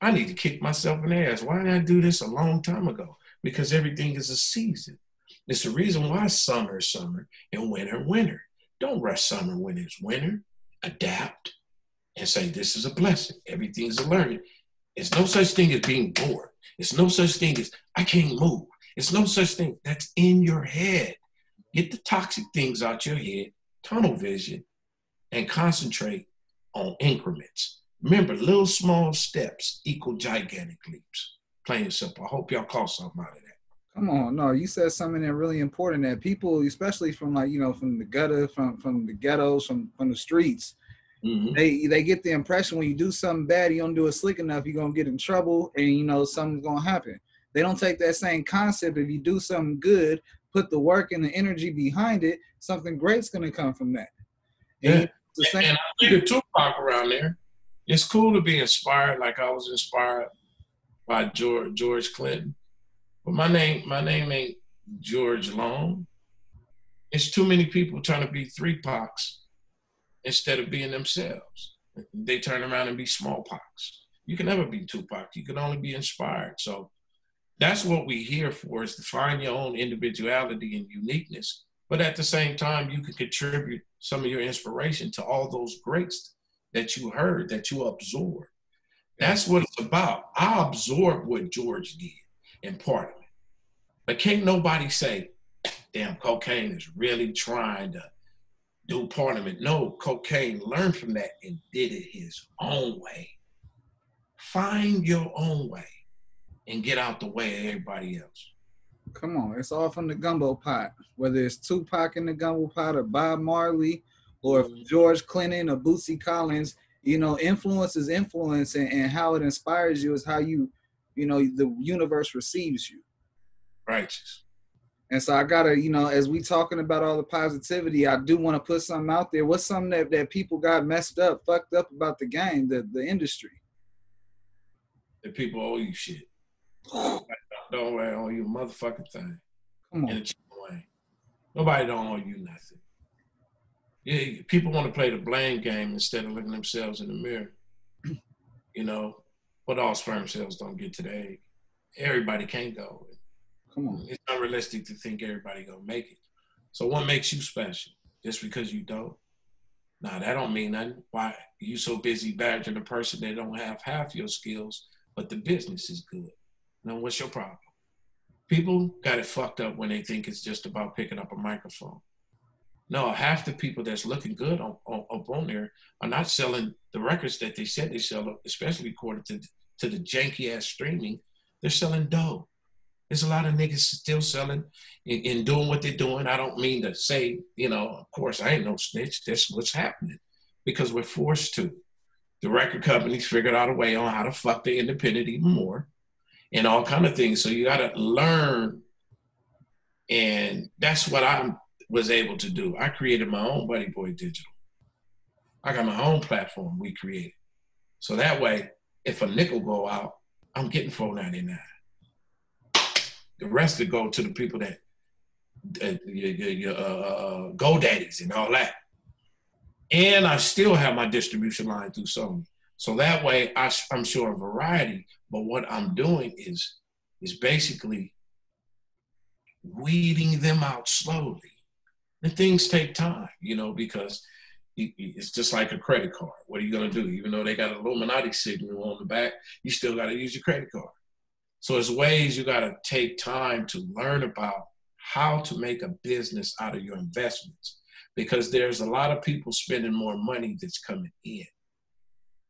I need to kick myself in the ass. Why did I do this a long time ago? Because everything is a season. It's the reason why summer is summer and winter, winter. Don't rush summer when it's winter. Adapt and say, This is a blessing. Everything's a learning. It's no such thing as being bored. It's no such thing as I can't move. It's no such thing. That's in your head. Get the toxic things out your head, tunnel vision, and concentrate on increments. Remember, little small steps equal gigantic leaps. Plain and simple. I hope y'all caught something out of that. Come on, no, you said something that really important that people, especially from like you know from the gutter, from from the ghettos, from from the streets, mm-hmm. they they get the impression when you do something bad, you don't do it slick enough, you're gonna get in trouble, and you know something's gonna happen. They don't take that same concept. If you do something good, put the work and the energy behind it, something great's gonna come from that. And, yeah. and, and I a Tupac around there it's cool to be inspired like I was inspired by George George Clinton. But my name my name ain't George Long. It's too many people trying to be three pox instead of being themselves. They turn around and be smallpox. You can never be Tupac. You can only be inspired. So that's what we're here for is to find your own individuality and uniqueness. But at the same time, you can contribute some of your inspiration to all those greats that you heard, that you absorbed. That's what it's about. I absorb what George did in Parliament. But can't nobody say, damn, Kokane is really trying to do Parliament. No, Kokane learned from that and did it his own way. Find your own way and get out the way of everybody else. Come on, it's all from the gumbo pot. Whether it's Tupac in the gumbo pot or Bob Marley or if George Clinton or Bootsy Collins, you know, influence is influence and, and how it inspires you is how you you know, the universe receives you. Righteous. And so I gotta, you know, as we talking about all the positivity, I do want to put something out there. What's something that, that people got messed up, fucked up about the game, the, the industry? That people owe you shit. don't worry, owe you a motherfucking thing. Come on. In a cheap way. Nobody don't owe you nothing. Yeah, people want to play the blame game instead of looking themselves in the mirror. you know, but all sperm cells don't get to the egg. Everybody can't go. Come on. It's unrealistic to think everybody gonna make it. So what makes you special? Just because you don't? Nah, that don't mean nothing. Why you so busy badgering a person that don't have half your skills, but the business is good. Now what's your problem? People got it fucked up when they think it's just about picking up a microphone. No, half the people that's looking good on, on, up on there are not selling the records that they said they sell, especially according to, to the janky ass streaming. They're selling dough. There's a lot of niggas still selling and, and, doing what they're doing. I don't mean to say, you know, of course, I ain't no snitch. That's what's happening because we're forced to. The record companies figured out a way on how to fuck the independent even more and all kind of things. So you got to learn. And that's what I was able to do. I created my own Buddy Boy Digital. I got my own platform we created. So that way, if a nickel go out, I'm getting 499 the rest of go to the people that, that your, your, your uh, uh, GoDaddies and all that. And I still have my distribution line through Sony. So that way I, I'm showing variety. But what I'm doing is is basically weeding them out slowly. And things take time, you know, because it's just like a credit card. What are you going to do? Even though they got an Illuminati signal on the back, you still got to use your credit card. So there's ways you got to take time to learn about how to make a business out of your investments because there's a lot of people spending more money that's coming in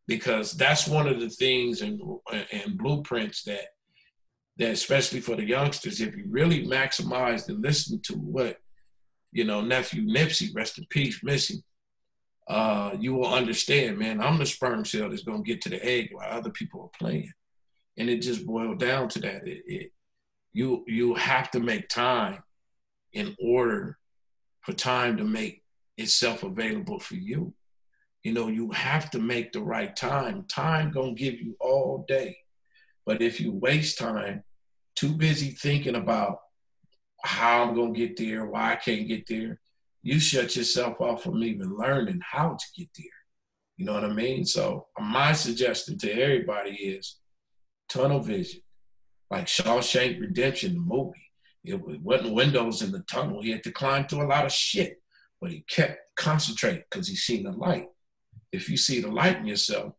because that's one of the things and and blueprints that that especially for the youngsters if you really maximize and listen to what you know nephew Nipsey rest in peace missing uh you will understand man I'm the sperm cell that's going to get to the egg while other people are playing and it just boiled down to that. It, it, you you have to make time in order for time to make itself available for you. You know, you have to make the right time. Time gonna give you all day, but if you waste time, too busy thinking about how I'm gonna get there, why I can't get there, you shut yourself off from even learning how to get there. You know what I mean? So my suggestion to everybody is tunnel vision, like Shawshank Redemption, the movie. It wasn't windows in the tunnel. He had to climb through a lot of shit, but he kept concentrating because he seen the light. If you see the light in yourself,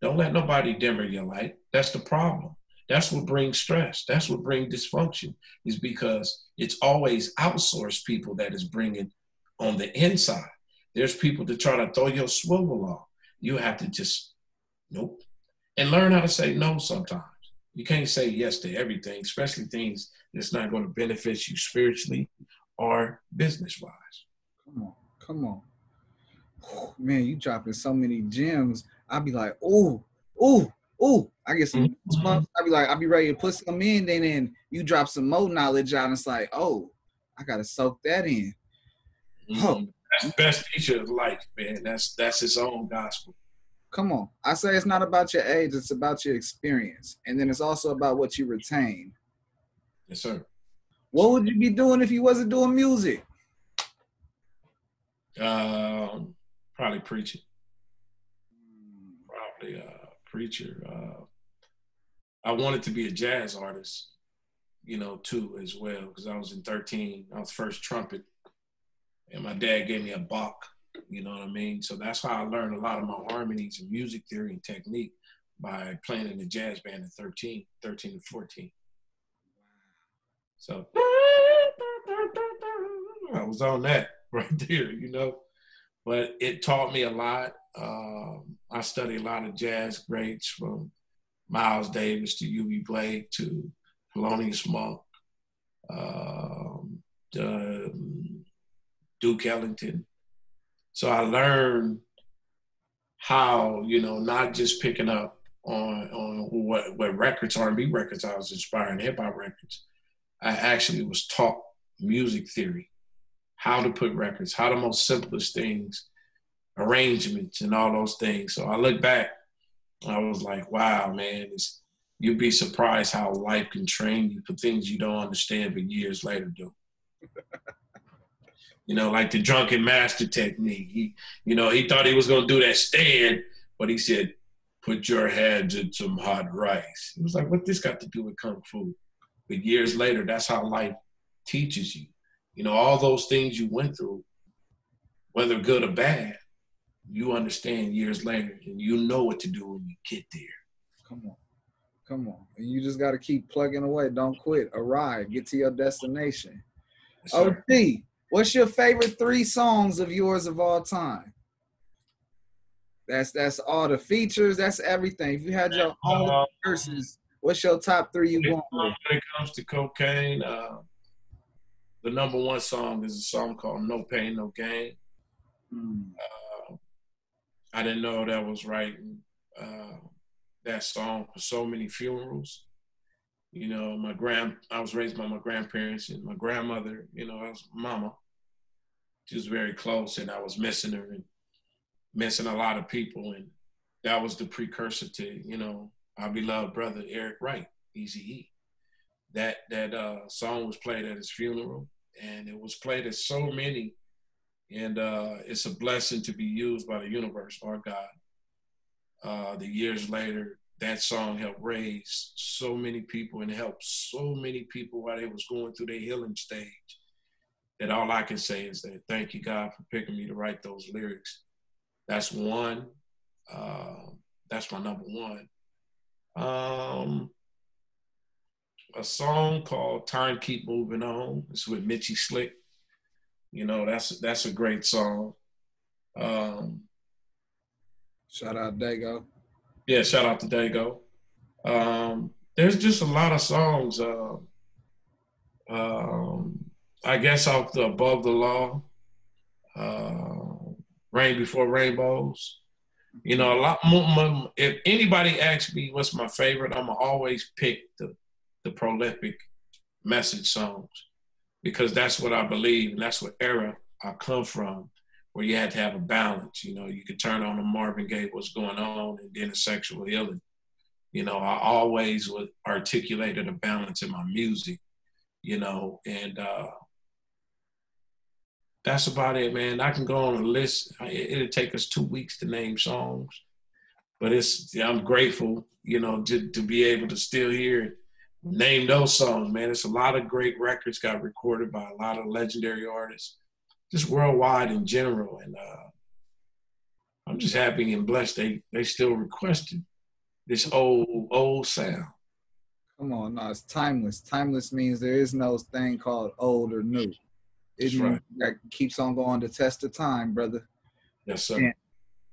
don't let nobody dimmer your light. That's the problem. That's what brings stress. That's what brings dysfunction. Is because it's always outsourced people that is bringing on the inside. There's people to try to throw your swivel off. You have to just, nope, and learn how to say no sometimes. You can't say yes to everything, especially things that's not going to benefit you spiritually or business wise. Come on, come on. Man, you dropping so many gems. I'd be like, oh, oh, oh. I get some mm-hmm. I'll be like, I'll be ready to put some in, then then you drop some more knowledge out, and it's like, oh, I gotta soak that in. Oh. That's the best teacher of life, man. That's that's his own gospel. Come on. I say it's not about your age, it's about your experience. And then it's also about what you retain. Yes, sir. What would you be doing if you wasn't doing music? Um, probably preaching. Probably uh preacher. Uh I wanted to be a jazz artist, you know, too, as well, because I was in 13. I was first trumpet. And my dad gave me a Bach you know what I mean? So that's how I learned a lot of my harmonies and music theory and technique by playing in the jazz band at 13, 13 and 14. So I was on that right there, you know. But it taught me a lot. Um, I studied a lot of jazz greats from Miles Davis to Eubie Blake to Thelonious Monk, um, Duke Ellington, so I learned how, you know, not just picking up on on what what records R&B records I was inspiring hip hop records. I actually was taught music theory, how to put records, how the most simplest things, arrangements, and all those things. So I look back, I was like, wow, man, you'd be surprised how life can train you for things you don't understand, but years later do. you know, like the drunken master technique. He, you know, he thought he was gonna do that stand, but he said, "Put your hands in some hot rice." He was like, "What this got to do with kung fu?" But years later, that's how life teaches you. You know, all those things you went through, whether good or bad, you understand years later, and you know what to do when you get there. Come on. Come on. And you just got to keep plugging away. Don't quit. Arrive. Get to your destination. Yes, OG, what's your favorite three songs of yours of all time? That's that's all the features. That's everything. If you had your own uh, verses, what's your top three you want? When it comes to Kokane, uh, the number one song is a song called "No Pain, No Gain." Mm. Uh, I didn't know that was writing uh, that song for so many funerals. You know, my grand I was raised by my grandparents and my grandmother, you know, I was mama. She was very close and I was missing her and missing a lot of people and that was the precursor to, you know, our beloved brother Eric Wright, Easy E. That that uh, song was played at his funeral and it was played at so many and uh, it's a blessing to be used by the universe, our God. Uh, the years later, that song helped raise so many people and helped so many people while they was going through their healing stage. That all I can say is that thank you, God, for picking me to write those lyrics. That's one. Uh, that's my number one. Um, a song called "Time Keep Moving On." It's with Mitchy Slick. You know, that's that's a great song. Um, shout out Dago. Yeah, shout out to Dago. Um, there's just a lot of songs. Uh, um, I guess off the Above the Law, uh, Rain Before Rainbows. You know, a lot more. If anybody asks me what's my favorite, I'm always pick the the prolific message songs because that's what I believe and that's what era I come from, where you had to have a balance. You know, you could turn on a Marvin Gaye, what's going on, and then a sexual healing. You know, I always would articulated a balance in my music, you know, and uh, that's about it, man. I can go on a list. It'll take us two weeks to name songs, but it's I'm grateful, you know, to, to be able to still hear name those songs, man. It's a lot of great records got recorded by a lot of legendary artists, just worldwide in general. And uh, I'm just happy and blessed they they still requested this old old sound. Come on, no, it's timeless. Timeless means there is no thing called old or new. It right. that keeps on going to test of time, brother. Yes, sir. And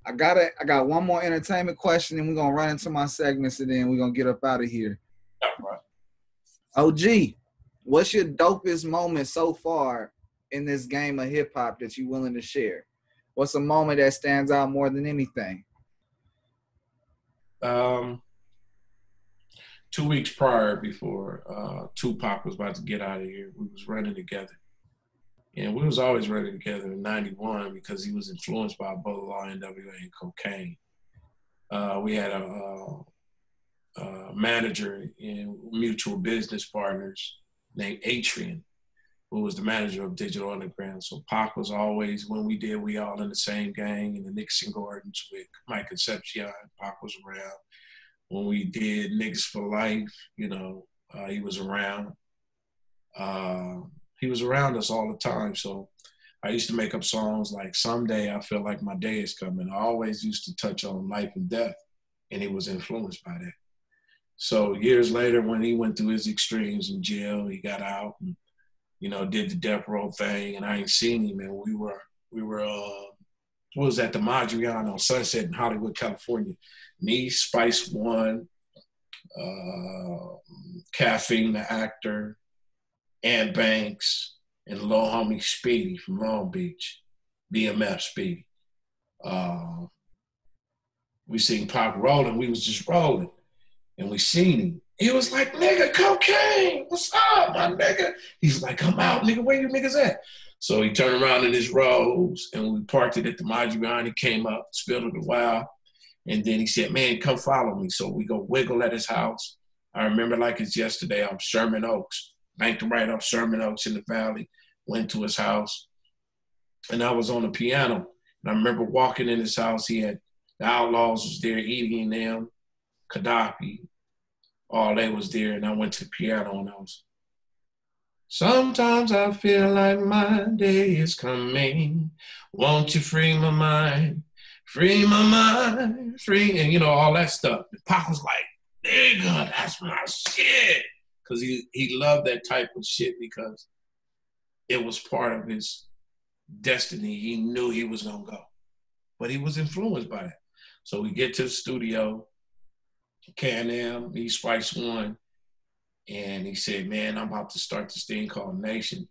I got it. I got one more entertainment question, and we're gonna run into my segments, and then we're gonna get up out of here. All right. OG, what's your dopest moment so far in this game of hip hop that you're willing to share? What's a moment that stands out more than anything? Um, two weeks prior, before uh, Tupac was about to get out of here, we was running together, and we was always running together in '91 because he was influenced by both Law, NWA, and Kokane. Uh, we had a, a uh, manager and mutual business partners named Atron, who was the manager of Digital Underground. So Pac was always, when we did, we all in the same gang in the Nixon Gardens with Mike Concepcion. Pac was around. When we did Niggas for Life, you know, uh, he was around. Uh, he was around us all the time. So I used to make up songs like Someday I Feel Like My Day Is Coming. I always used to touch on life and death, and he was influenced by that. So years later, when he went through his extremes in jail, he got out and you know did the death row thing, and I ain't seen him. And we were we were uh, was at the Mondrian on Sunset in Hollywood, California. Me, Spice One, uh, Caffeine, the actor, Ant Banks, and Low Homie Speedy from Long Beach, BMF Speedy. Uh, we seen Pac rolling. We was just rolling, and we seen him. He was like, "Nigga, Kokane, what's up, my nigga?" He's like, "Come out, nigga. Where you niggas at?" So he turned around in his robes, and we parked it at the. He came up, spilled it a while, and then he said, "Man, come follow me." So we go wiggle at his house. I remember like it's yesterday. I'm Sherman Oaks, banked right up Sherman Oaks in the valley. Went to his house, and I was on the piano. And I remember walking in his house. He had the Outlaws was there eating them, Kadafi, all they was there, and I went to the piano and I was. Sometimes I feel like my day is coming. Won't you free my mind? Free my mind, free, and you know, all that stuff. And Pac was like, nigga, that's my shit. Cause he, he loved that type of shit because it was part of his destiny. He knew he was gonna go. But he was influenced by it. So we get to the studio, Can-Am, me, Spice One, and he said, man, I'm about to start this thing called Nation.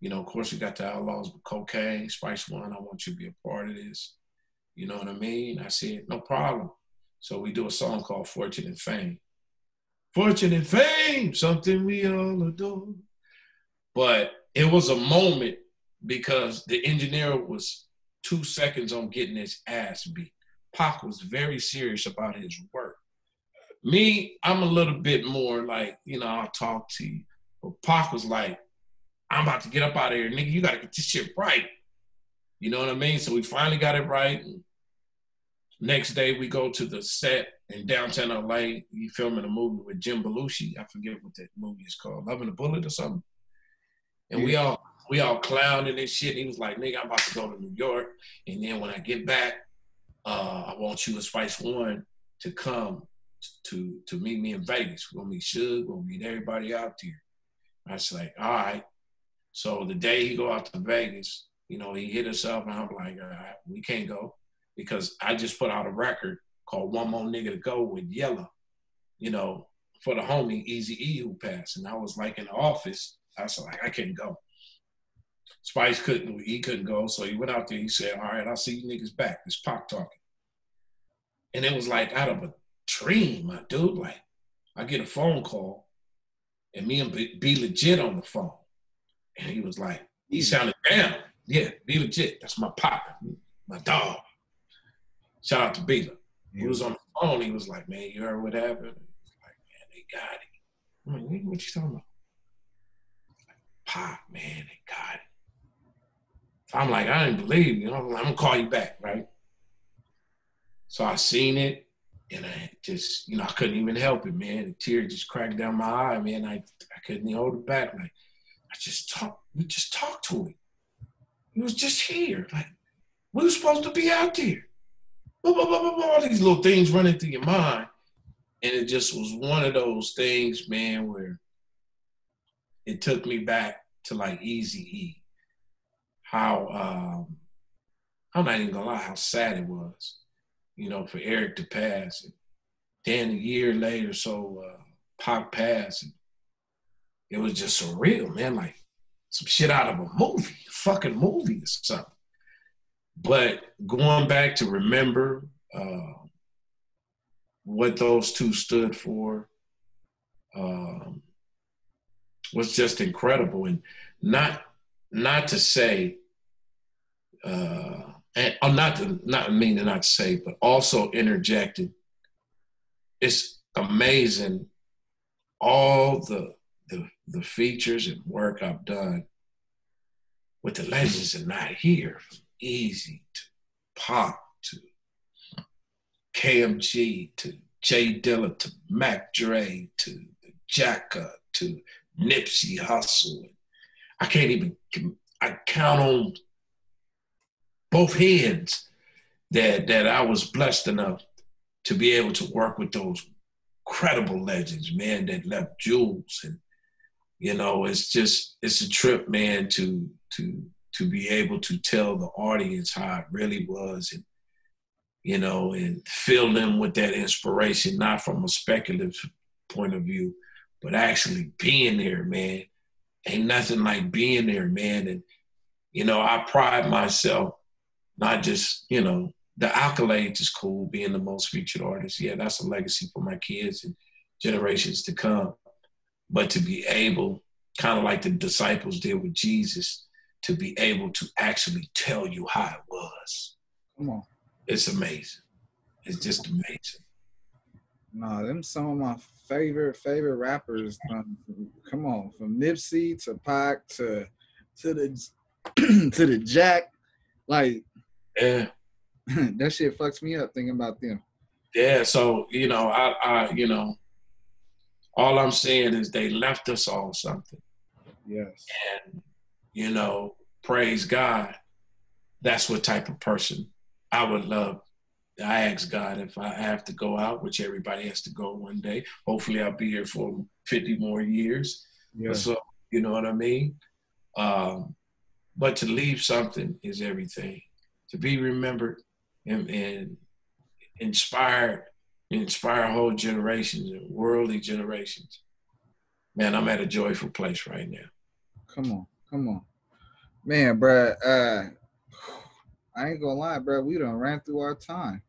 You know, of course, we got the Outlaws with Kokane, Spice One, I want you to be a part of this. You know what I mean? I said, no problem. So we do a song called Fortune and Fame. Fortune and fame, something we all adore. But it was a moment because the engineer was two seconds on getting his ass beat. Pac was very serious about his work. Me, I'm a little bit more like, you know, I'll talk to you. But Pac was like, I'm about to get up out of here. Nigga, you gotta get this shit right. You know what I mean? So we finally got it right. Next day we go to the set in downtown LA. He filming a movie with Jim Belushi. I forget what that movie is called, Loving a Bullet or something. And we all we all clowning and shit. And he was like, nigga, I'm about to go to New York. And then when I get back, uh, I want you and Spice One to come to to meet me in Vegas. We're gonna meet Suge, we'll meet everybody out there. I was like, all right. So the day he go out to Vegas, you know, he hit us up and I'm like, we can't go because I just put out a record called One More Nigga to Go with Yella, you know, for the homie Easy E who passed. And I was like in the office, I was like, I can't go. Spice couldn't, he couldn't go. So he went out there. He said, All right, I'll see you niggas back. It's Pac talking. And it was like out of a dream, my dude. Like, I get a phone call and me and be, B-Legit on the phone. And he was like, he hmm. sounded down. Yeah, B-Legit. That's my pop, my dog. Shout out to Bila. He was on the phone. He was like, man, you heard what happened? like, man, they got it. I'm like, what you talking about? Like, Pop, man, they got it. I'm like, I didn't believe you. I'm, I'm gonna call you back, right? So I seen it, and I just, you know, I couldn't even help it, man. The tear just cracked down my eye, man. I, I couldn't hold it back. Like, I just talked, we just talked to him. He was just here. Like, we were supposed to be out there. Blah, blah, blah, blah, all these little things running through your mind. And it just was one of those things, man, where it took me back to like Easy E how um, I'm not even gonna lie, how sad it was, you know, for Eric to pass. And then a year later, so uh, Pac passed. And it was just surreal, man. Like some shit out of a movie, a fucking movie or something. But going back to remember uh, what those two stood for um, was just incredible, and not not to say, uh, and uh, not to, not mean to not say, but also interjected. It's amazing all the the the features and work I've done with the legends and not here, from Eazy to Pop to KMG to Jay Dilla to Mac Dre to Jacka to Nipsey Hussle I can't even I count on both hands that that I was blessed enough to be able to work with those credible legends, man, that left jewels and you know, it's just it's a trip, man, to to to be able to tell the audience how it really was and you know, and fill them with that inspiration, not from a speculative point of view, but actually being there, man, ain't nothing like being there, man. And, you know, I pride myself, not just, you know, the accolades is cool, being the most featured artist. Yeah, that's a legacy for my kids and generations to come. But to be able, kind of like the disciples did with Jesus, to be able to actually tell you how it was. Come on. It's amazing. It's just amazing. No, them some of my favorite favorite rappers. Come on, from Nipsey to Pac to to the to the Jack, like yeah, that shit fucks me up thinking about them. Yeah, so you know, I, I, you know, all I'm saying is they left us all something. Yes. And you know, praise God. That's what type of person I would love I ask God if I have to go out, which everybody has to go one day. Hopefully, I'll be here for 50 more years. Yeah. So, you know what I mean? Um, but to leave something is everything. To be remembered and, and inspired, inspire whole generations and worldly generations. Man, I'm at a joyful place right now. Come on, come on, man, bro. Uh, I ain't gonna lie, bro. We done ran through our time.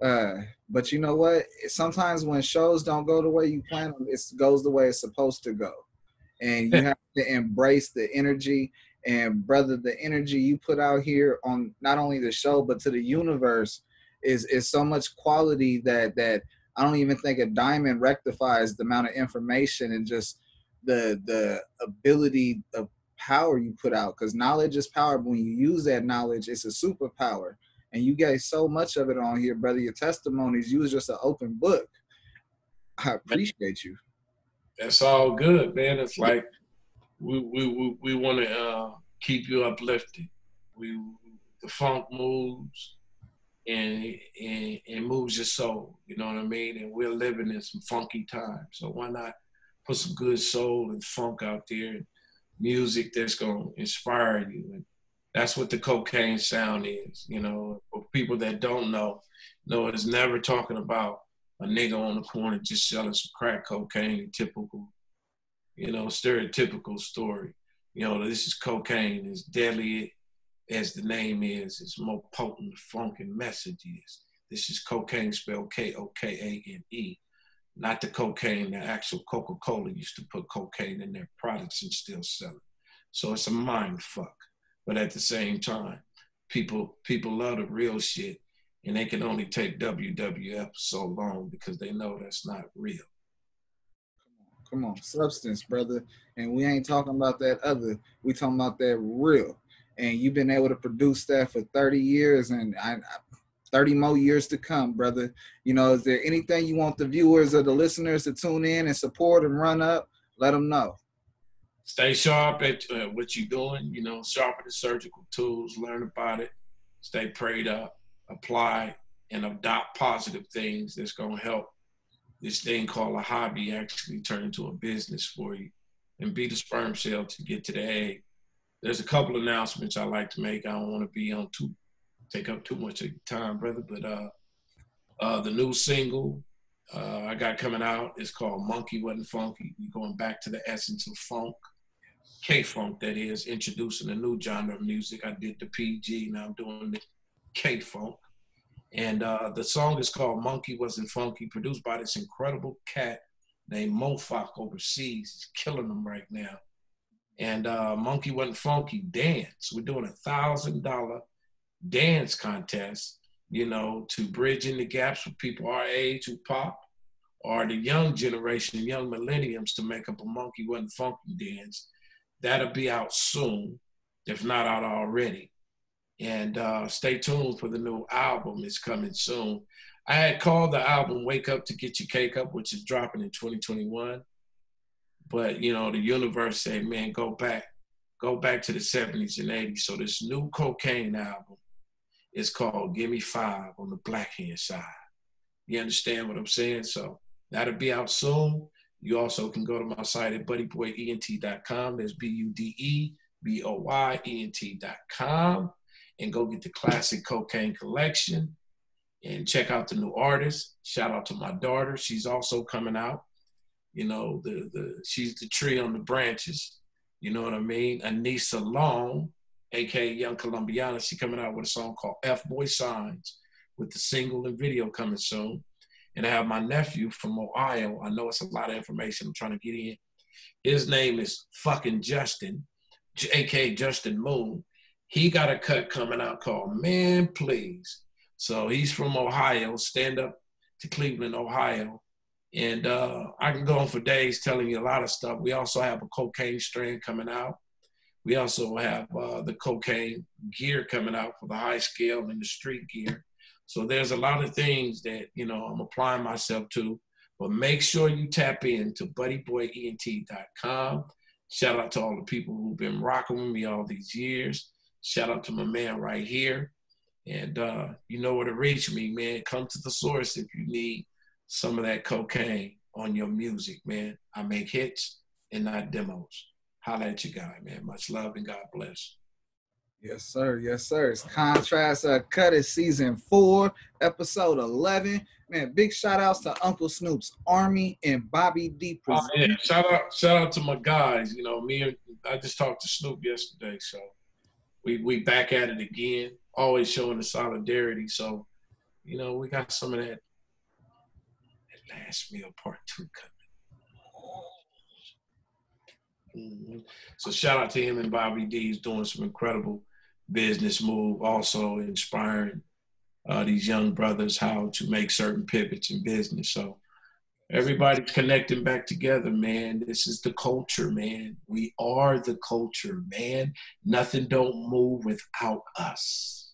Uh, but you know what? Sometimes when shows don't go the way you plan them, it goes the way it's supposed to go. And you have to embrace the energy. And brother, the energy you put out here on not only the show but to the universe is is so much quality that that I don't even think a diamond rectifies the amount of information and just the the ability of power you put out. Because knowledge is power. But when you use that knowledge, it's a superpower and you get so much of it on here, brother. Your testimonies, you was just an open book. I appreciate you. That's all good, man. It's like we we we, we want to uh, keep you uplifted. We the funk moves and, and and moves your soul. You know what I mean? And we're living in some funky times, so why not put some good soul and funk out there, and music that's gonna inspire you and that's what the Kokane sound is. You know, for people that don't know, no, it's never talking about a nigga on the corner just selling some crack cocaine, typical, you know, stereotypical story. You know, this is Kokane, as deadly as the name is, it's more potent, funky message is. This is Kokane spelled K-O-K-A-N-E, not the cocaine that actual Coca-Cola used to put cocaine in their products and still sell it. So it's a mind fuck. But at the same time, people people love the real shit, and they can only take WWF so long because they know that's not real. Come on, substance, brother. And we ain't talking about that other. We talking about that real. And you've been able to produce that for 30 years and I, 30 more years to come, brother. You know, is there anything you want the viewers or the listeners to tune in and support and run up? Let them know stay sharp at uh, what you're doing. You know, sharpen the surgical tools, learn about it, stay prayed up, apply, and adopt positive things that's going to help this thing called a hobby actually turn into a business for you and be the sperm cell to get to the egg. There's a couple announcements I like to make. I don't want to be on too take up too much of your time, brother, but uh, uh, the new single uh, I got coming out is called Monkey Wasn't Funky. We're going back to the essence of funk. K funk, that is, introducing a new genre of music. I did the PG, now I'm doing the K funk. And uh, the song is called Monkey Wasn't Funky, produced by this incredible cat named Mofak overseas. He's killing them right now. And uh, Monkey Wasn't Funky Dance. We're doing a thousand dollar dance contest, you know, to bridging the gaps for people our age who pop or the young generation, young millenniums to make up a Monkey Wasn't Funky dance That'll be out soon, if not out already. And uh, stay tuned for the new album. It's coming soon. I had called the album Wake Up to Get Your Cake Up, which is dropping in 2021. But, you know, the universe said, man, go back. Go back to the 70s and 80s. So this new Kokane album is called Give Me Five on the Black Hand side. You understand what I'm saying? So that'll be out soon. You also can go to my site at buddyboyent.com. That's B U D E B O Y E N T.com and go get the classic Kokane collection and check out the new artist. Shout out to my daughter. She's also coming out. You know, the the she's the tree on the branches. You know what I mean? Anissa Long, aka Young Colombiana, she coming out with a song called F Boy Signs, with the single and video coming soon. And I have my nephew from Ohio. I know it's a lot of information I'm trying to get in. His name is fucking Justin, aka Justin Moon. He got a cut coming out called Man Please. So he's from Ohio, stand up to Cleveland, Ohio. And uh, I can go on for days telling you a lot of stuff. We also have a Kokane strain coming out. We also have uh, the Kokane gear coming out for the high scale and the street gear. So there's a lot of things that, you know, I'm applying myself to. But make sure you tap in to buddyboyent.com. Shout out to all the people who've been rocking with me all these years. Shout out to my man right here. And uh, you know where to reach me, man. Come to the source if you need some of that Kokane on your music, man. I make hits and not demos. Holla at you guy, man. Much love and God bless. Yes, sir. Yes, sir. It's Contrast uh, Cut is season four, episode 11. Man, big shout outs to Uncle Snoop's Army and Bobby D. Oh, yeah. Shout out, shout out to my guys. You know, me and I just talked to Snoop yesterday, so we we back at it again. Always showing the solidarity. So, you know, we got some of that, that last meal part two coming. Mm-hmm. So shout out to him and Bobby D. He's doing some incredible business move, also inspiring uh, these young brothers how to make certain pivots in business. So everybody's connecting back together, man. This is the culture, man. We are the culture, man. Nothing don't move without us.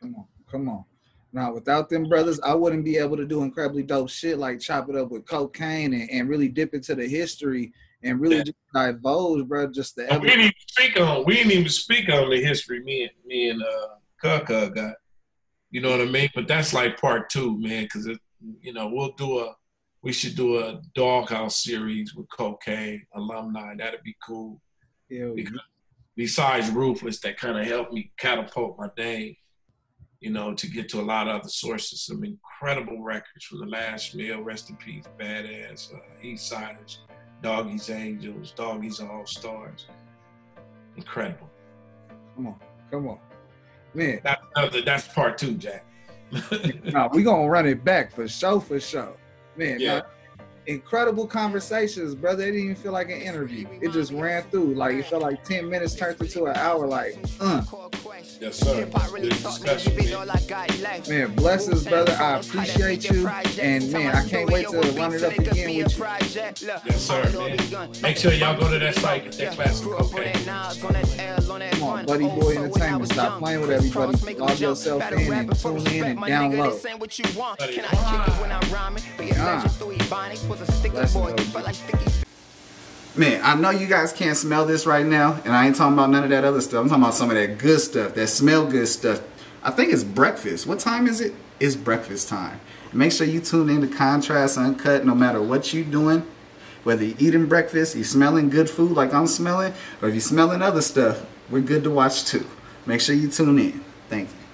Come on, come on. Now, without them brothers, I wouldn't be able to do incredibly dope shit like chop it up with Kokane and, and really dip into the history and really yeah. just divulge, bro. Just the we didn't even speak on we didn't even speak on the history me and me and uh Kaka got. You know what I mean? But that's like part two, man, because you know we'll do a we should do a doghouse series with Kokane alumni. That'd be cool. Yeah. Because besides Ruthless, that kind of helped me catapult my name. You know, to get to a lot of other sources, some incredible records from the last meal. Rest in peace, badass uh, Eastsidaz Doggy's Angels, Doggies All Stars. Incredible. Come on, come on, man. That's another, that's part two, Jack. nah, we're gonna run it back for show for show, man. Yeah. Now, incredible conversations, brother. It didn't even feel like an interview. It just ran through. Like it felt like 10 minutes turned into an hour. Like, uh. Yes, sir. Man. man, blessings, brother. I appreciate you. And man, I can't wait to run it up again with you. Yes, sir, man. Make sure y'all go to that site, get that classic okay. Come on, Buddy Boy Entertainment. Stop playing with everybody. Log yourself in and tune in and download. Man, I know you guys can't smell this right now, and I ain't talking about none of that other stuff. I'm talking about some of that good stuff, that smell good stuff. I think it's breakfast. What time is it? It's breakfast time. Make sure you tune in to Contrast Uncut no matter what you're doing. Whether you're eating breakfast, you're smelling good food like I'm smelling, or if you're smelling other stuff, we're good to watch too. Make sure you tune in. Thank you.